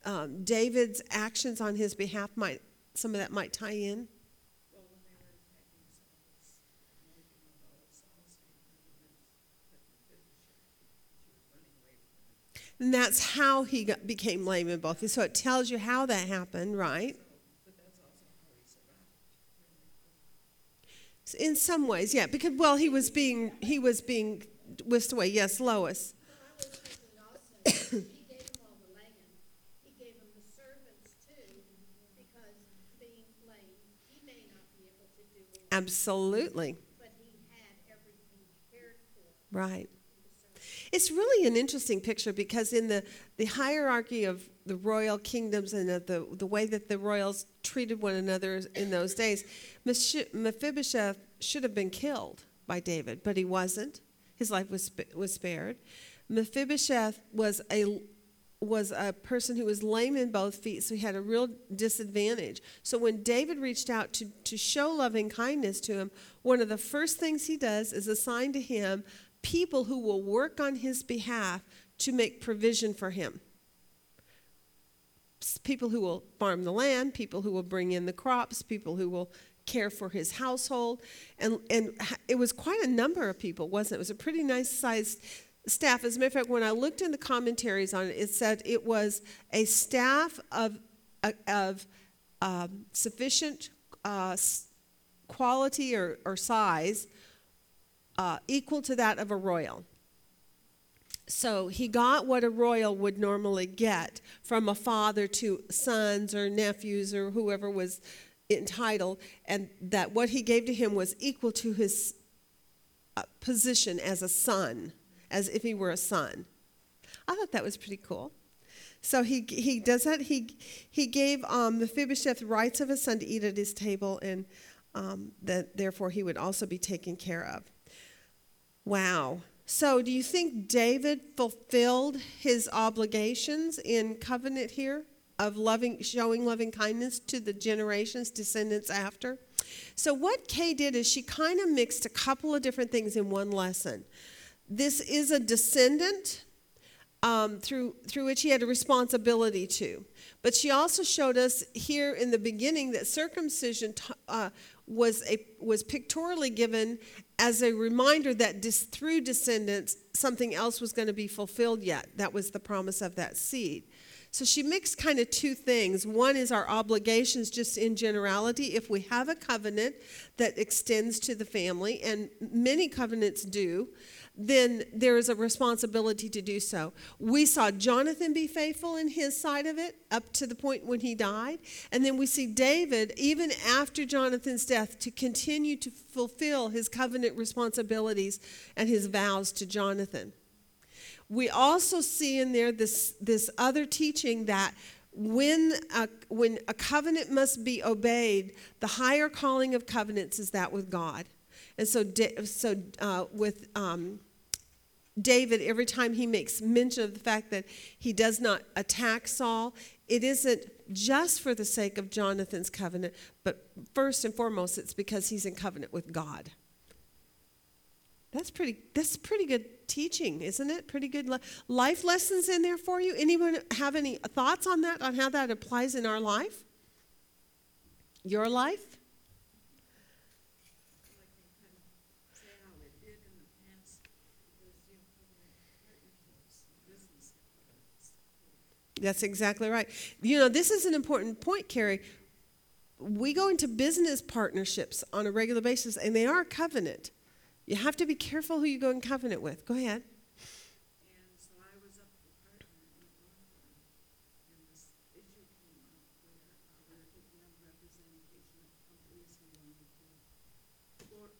A: um, David's actions on his behalf might, some of that might tie in? And that's how he got, became lame in both feet. So it tells you how that happened, right?
B: But that's also how he survived.
A: In some ways, yeah. Because well, he was being he was being whisked away. Yes, Lois. Absolutely. Right. It's really an interesting picture because in the, the hierarchy of the royal kingdoms and of the, the way that the royals treated one another in those days, Mephibosheth should have been killed by David, but he wasn't. His life was, was spared. Mephibosheth was a, was a person who was lame in both feet, so he had a real disadvantage. So when David reached out to, to show loving kindness to him, one of the first things he does is assign to him people who will work on his behalf to make provision for him. People who will farm the land, people who will bring in the crops, people who will care for his household. And, and it was quite a number of people, wasn't it? It was a pretty nice sized staff. As a matter of fact, when I looked in the commentaries on it, it said it was a staff of, uh, of um, sufficient uh, quality or, or size uh, equal to that of a royal. So he got what a royal would normally get from a father to sons or nephews or whoever was entitled, and that what he gave to him was equal to his uh, position as a son, as if he were a son. I thought that was pretty cool. So he he does that. He he gave um, Mephibosheth rights of a son to eat at his table, and um, that therefore he would also be taken care of. Wow. So, do you think David fulfilled his obligations in covenant here of loving, showing loving kindness to the generations, descendants after? So, what Kay did is she kind of mixed a couple of different things in one lesson. This is a descendant um, through through which he had a responsibility to, but she also showed us here in the beginning that circumcision uh, was a was pictorially given as a reminder that dis, through descendants something else was going to be fulfilled yet. That was the promise of that seed. So she mixed kind of two things. One is our obligations just in generality. If we have a covenant that extends to the family, and many covenants do, then there is a responsibility to do so. We saw Jonathan be faithful in his side of it up to the point when he died. And then we see David, even after Jonathan's death, to continue to fulfill his covenant responsibilities and his vows to Jonathan. We also see in there this, this other teaching that when a, when a covenant must be obeyed, the higher calling of covenants is that with God. And so, so uh, with um, David, every time he makes mention of the fact that he does not attack Saul, it isn't just for the sake of Jonathan's covenant, but first and foremost, it's because he's in covenant with God. That's pretty. That's pretty good teaching, isn't it? Pretty good li- life lessons in there for you. Anyone have any thoughts on that? On how that applies in our life? Your life?
B: like they kind of say how it did in the past, because you know, covenant partnerships, business covenants.
A: That's exactly right. You know, this is an important point, Carrie. We go into business partnerships on a regular basis, and they are covenant. You have to be careful who you go in covenant with. Go ahead.
B: And so I was up for partner in one firm, and this issue came up where uh, we were taking on representation of companies who wanted to for-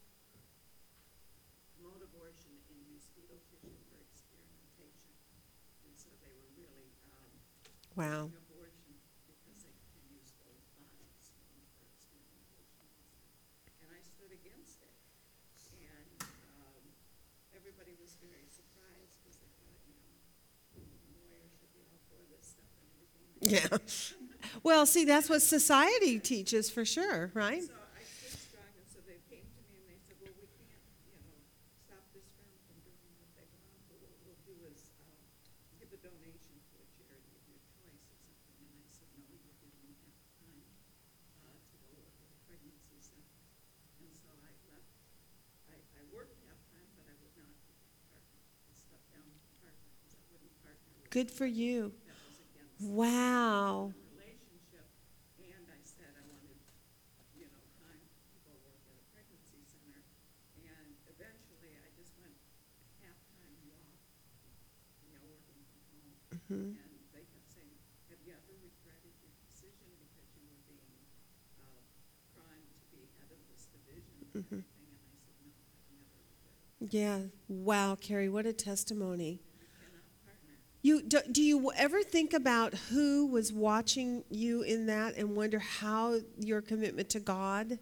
B: promote abortion and use fetal tissue for experimentation. And so they were really, um,
A: Wow.
B: abortion because they could use those bodies, you know, for experimentation. And I stood against it. And, um, everybody was very surprised because they thought, you know, lawyers should be all for this stuff and everything.
A: Yeah. Well, see, that's what society teaches for sure, right?
B: So I stood strong, and so they came to me and they said, well, we can't, you know, stop this firm from doing what they want, but what we'll do is, uh, give a donation to a charity of your choice or something, and I said, no, you're giving me half time, uh, to go work at a pregnancy center. And so I left, I, I worked half-time, but I would not be a partner, I stepped down from partner, because I wouldn't partner with
A: Good for you.
B: that was against
A: Wow.
B: relationship, and I said I wanted, you know, time to go work at a pregnancy center, and eventually I just went half-time walk, you know, working from. And they kept saying, have you ever regretted your decision because you were being, uh, primed to be head of this division and everything, and I said, no, I've never regretted,
A: Yeah. Wow, Carrie, what a testimony.
B: You
A: do, do you ever think about who was watching you in that and wonder how your commitment to God?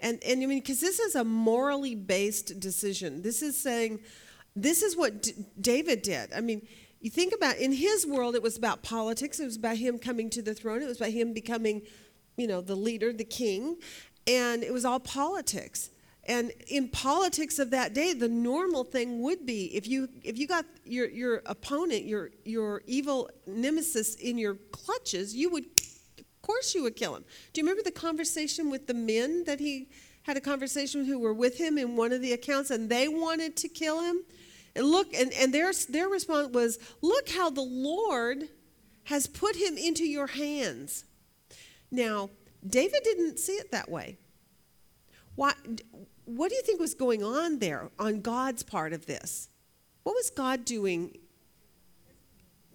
A: And and I mean because this is a morally based decision. This is saying this is what D- David did. I mean, you think about in his world it was about politics, it was about him coming to the throne, it was about him becoming, you know, the leader, the king, and it was all politics. And in politics of that day, the normal thing would be if you if you got your your opponent, your your evil nemesis in your clutches, you would of course you would kill him. Do you remember the conversation with the men that he had a conversation with who were with him in one of the accounts and they wanted to kill him? And look and, and their their response was, Look how the Lord has put him into your hands. Now, David didn't see it that way. Why, what do you think was going on there on God's part of this? What was God doing?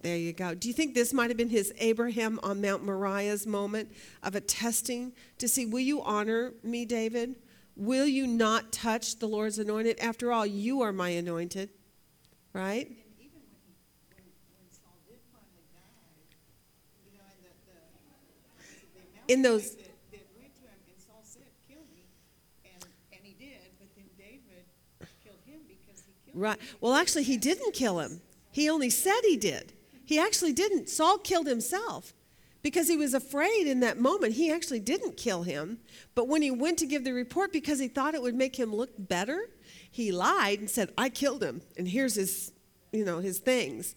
A: There you go. Do you think this might have been his Abraham on Mount Moriah's moment of a testing to see, will you honor me, David? Will you not touch the Lord's anointed? After all, you are my anointed, right?
B: In even when he, when, when Saul did finally die, you know, and the, the, the
A: In those-
B: Amalekite that, that went to him, and Saul said, kill me, and, and he did, but then David killed him because he killed
A: Right. Well, actually, he didn't kill him. He only said he did. He actually didn't. Saul killed himself because he was afraid in that moment. He actually didn't kill him. But when he went to give the report because he thought it would make him look better, he lied and said, "I killed him, and here's his, you know, his things."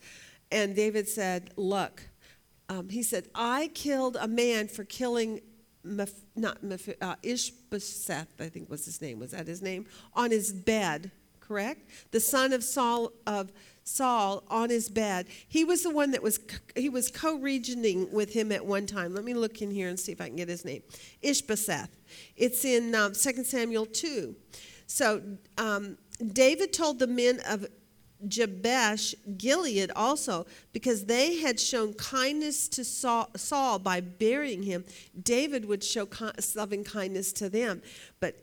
A: And David said, "Look," um, he said, "I killed a man for killing." Meph- not uh, Ishbosheth, I think was his name. Was that his name? On his bed, correct? The son of Saul of Saul on his bed. He was the one that was he was co-regenting with him at one time. Let me look in here and see if I can get his name. Ishbosheth. It's in um, 2 Samuel 2. So um, David told the men of Jabesh Gilead also, because they had shown kindness to Saul, Saul by burying him, David would show loving kindness to them. But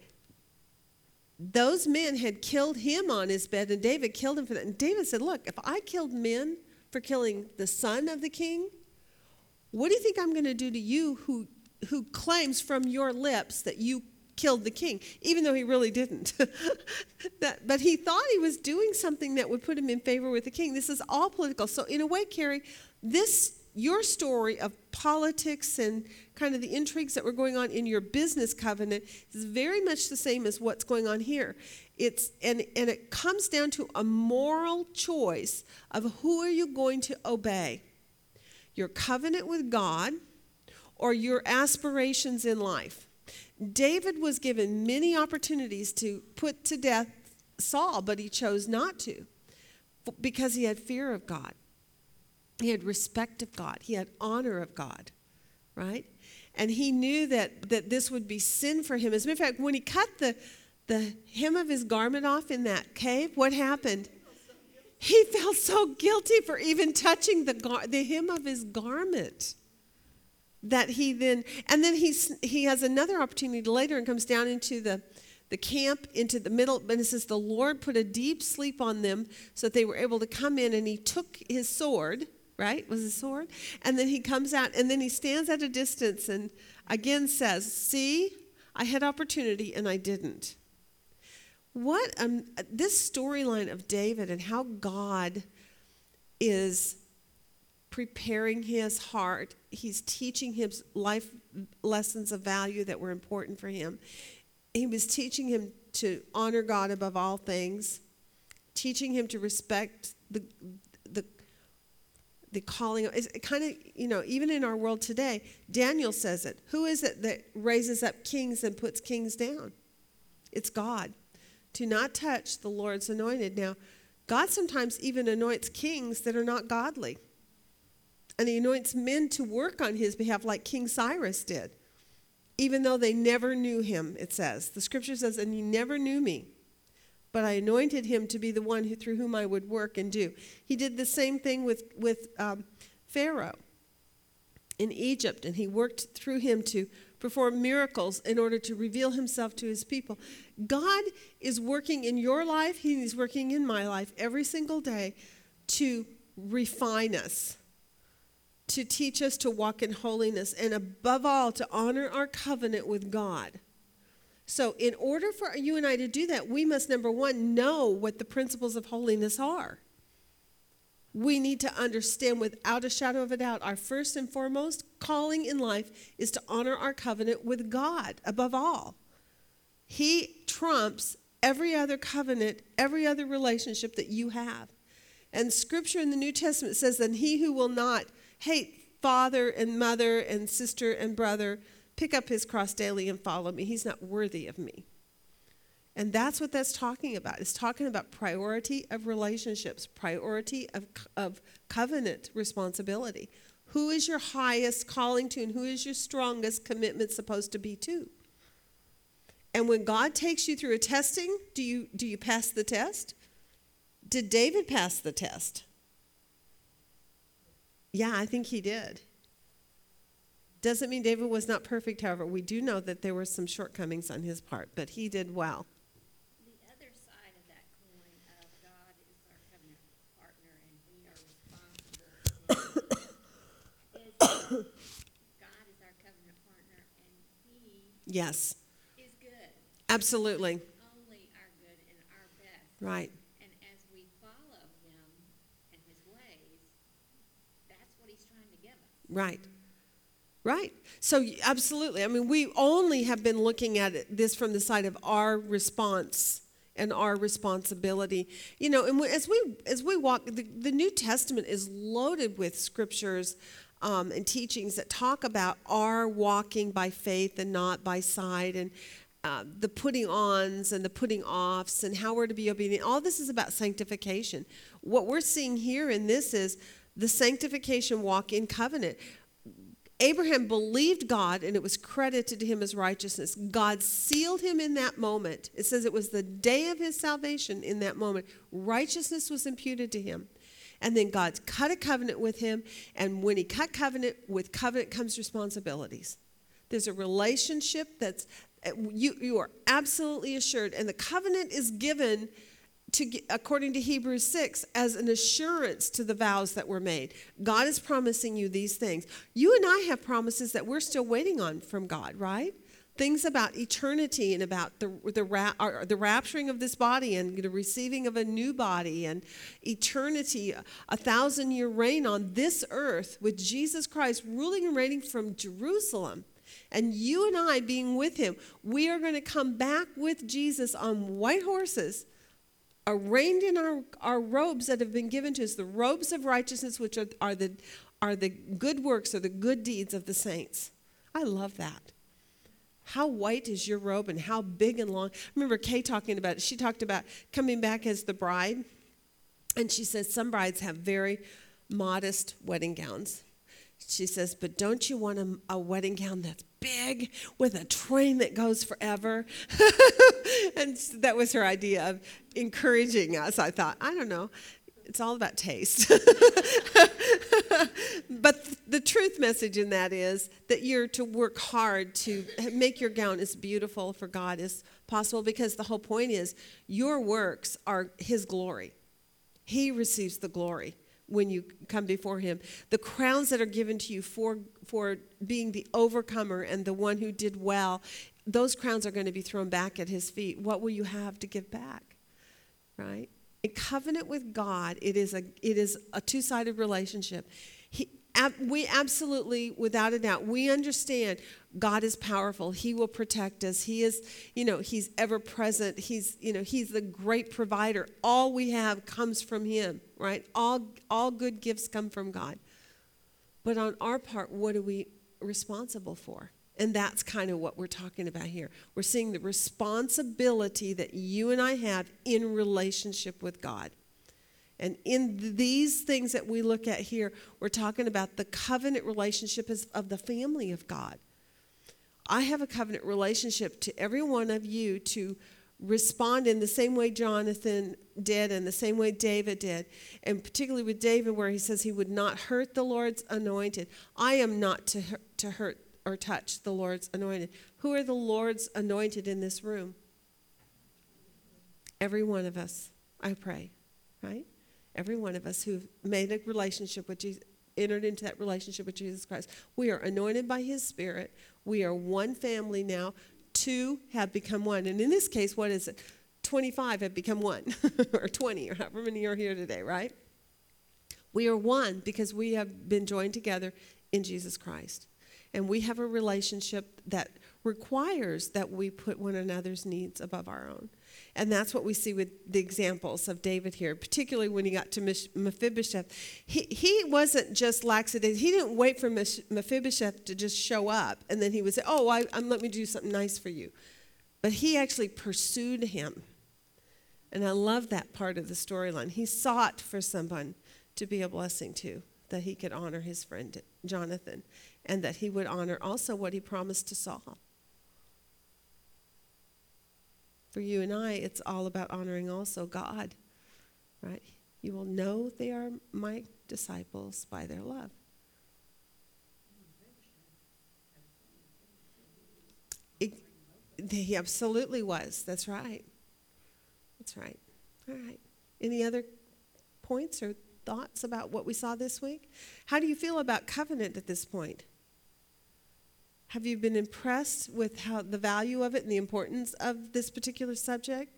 A: those men had killed him on his bed, and David killed him for that. And David said, Look, if I killed men for killing the son of the king, what do you think I'm going to do to you who, who claims from your lips that you killed the king, even though he really didn't? that, but he thought he was doing something that would put him in favor with the king. This is all political. So, in a way, Carrie, this your story of politics and kind of the intrigues that were going on in your business covenant is very much the same as what's going on here. It's and and it comes down to a moral choice of who are you going to obey? Your covenant with God or your aspirations in life. David was given many opportunities to put to death Saul, but he chose not to because he had fear of God. He had respect of God. He had honor of God, right? And he knew that, that this would be sin for him. As a matter of fact, when he cut the, the hem of his garment off in that cave, what happened? He felt so guilty for even touching the, gar- the hem of his garment that he then, and then he's, he has another opportunity later and comes down into the, the camp into the middle, and it says the Lord put a deep sleep on them so that they were able to come in, and he took his sword, right? Was his sword? And then he comes out, and then he stands at a distance and again says, See, I had opportunity and I didn't. What um, this storyline of David and how God is preparing his heart. He's teaching him life lessons of value that were important for him. He was teaching him to honor God above all things, teaching him to respect the the calling. It's kind of you know even in our world today, Daniel says it. Who is it that raises up kings and puts kings down? It's God. To not touch the Lord's anointed. Now, God sometimes even anoints kings that are not godly. And he anoints men to work on his behalf, like King Cyrus did, even though they never knew him, it says. The scripture says, And he never knew me, but I anointed him to be the one who, through whom I would work and do. He did the same thing with, with um, Pharaoh in Egypt, and he worked through him to perform miracles in order to reveal himself to his people. God is working in your life, He's working in my life every single day to refine us, to teach us to walk in holiness, and above all, to honor our covenant with God. So, in order for you and I to do that, we must, number one, know what the principles of holiness are we need to understand without a shadow of a doubt our first and foremost calling in life is to honor our covenant with God above all. He trumps every other covenant, every other relationship that you have. And scripture in the New Testament says that he who will not hate father and mother and sister and brother, pick up his cross daily and follow me, he's not worthy of me. And that's what that's talking about. It's talking about priority of relationships, priority of, of covenant responsibility. Who is your highest calling to, and who is your strongest commitment supposed to be to? And when God takes you through a testing, do you, do you pass the test? Did David pass the test? Yeah, I think he did. Doesn't mean David was not perfect, however. We do know that there were some shortcomings on his part, but he did well.
E: The other side of that coin of God is our covenant partner and we are responsible. is God is our covenant partner and He
A: Yes,
E: is good,
A: absolutely.
E: only our good and our best.
A: Right.
E: And as we follow Him and His ways, that's what He's trying to give us.
A: Right. Right. So absolutely. I mean, we only have been looking at it, this from the side of our response and our responsibility. You know, and as we as we walk, the, the New Testament is loaded with scriptures um, and teachings that talk about our walking by faith and not by sight, and uh, the putting ons and the putting offs and how we're to be obedient. All this is about sanctification. What we're seeing here in this is the sanctification walk in covenant. Abraham believed God and it was credited to him as righteousness. God sealed him in that moment. It says it was the day of his salvation in that moment. Righteousness was imputed to him. And then God cut a covenant with him. And when he cut covenant, with covenant comes responsibilities. There's a relationship that's, you, you are absolutely assured. And the covenant is given to, according to Hebrews 6, as an assurance to the vows that were made. God is promising you these things. You and I have promises that we're still waiting on from God, right? Things about eternity and about the, the, ra- uh, the rapturing of this body and the receiving of a new body and eternity, a thousand year reign on this earth with Jesus Christ ruling and reigning from Jerusalem and you and I being with him, we are going to come back with Jesus on white horses arrayed in our, our robes that have been given to us, the robes of righteousness, which are, are, the, are the good works or the good deeds of the saints. I love that. How white is your robe and how big and long? I remember Kay talking about it. She talked about coming back as the bride. And she says some brides have very modest wedding gowns. She says, but don't you want a, a wedding gown that's big with a train that goes forever? and that was her idea of encouraging us. I thought, I don't know. It's all about taste. but the truth message in that is that you're to work hard to make your gown as beautiful for God as possible because the whole point is your works are His glory. He receives the glory when you come before him. The crowns that are given to you for, for being the overcomer and the one who did well, those crowns are going to be thrown back at his feet. What will you have to give back? Right? In covenant with God, it is a, it is a two sided relationship. We absolutely, without a doubt, we understand God is powerful. He will protect us. He is, you know, He's ever present. He's, you know, He's the great provider. All we have comes from Him, right? All, all good gifts come from God. But on our part, what are we responsible for? And that's kind of what we're talking about here. We're seeing the responsibility that you and I have in relationship with God. And in these things that we look at here, we're talking about the covenant relationship of the family of God. I have a covenant relationship to every one of you to respond in the same way Jonathan did and the same way David did. And particularly with David, where he says he would not hurt the Lord's anointed. I am not to, to hurt or touch the Lord's anointed. Who are the Lord's anointed in this room? Every one of us, I pray, right? Every one of us who've made a relationship with Jesus, entered into that relationship with Jesus Christ. We are anointed by his spirit. We are one family now. Two have become one. And in this case, what is it? 25 have become one, or 20, or however many are here today, right? We are one because we have been joined together in Jesus Christ. And we have a relationship that requires that we put one another's needs above our own. And that's what we see with the examples of David here, particularly when he got to Mephibosheth. He, he wasn't just laxative. He didn't wait for Mephibosheth to just show up and then he would say, Oh, I, I'm, let me do something nice for you. But he actually pursued him. And I love that part of the storyline. He sought for someone to be a blessing to, that he could honor his friend Jonathan, and that he would honor also what he promised to Saul. For you and I, it's all about honoring also God, right? You will know they are my disciples by their love. It, he absolutely was. That's right. That's right. All right. Any other points or thoughts about what we saw this week? How do you feel about covenant at this point? Have you been impressed with how the value of it and the importance of this particular subject?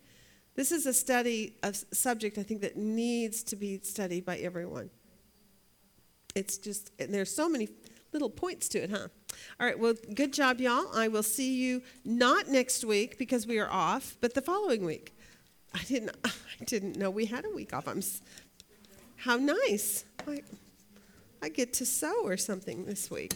A: This is a study, a subject I think that needs to be studied by everyone. It's just, there's so many little points to it, huh? All right, well, good job, y'all. I will see you not next week because we are off, but the following week. I didn't, I didn't know we had a week off. I'm, how nice. I, I get to sew or something this week.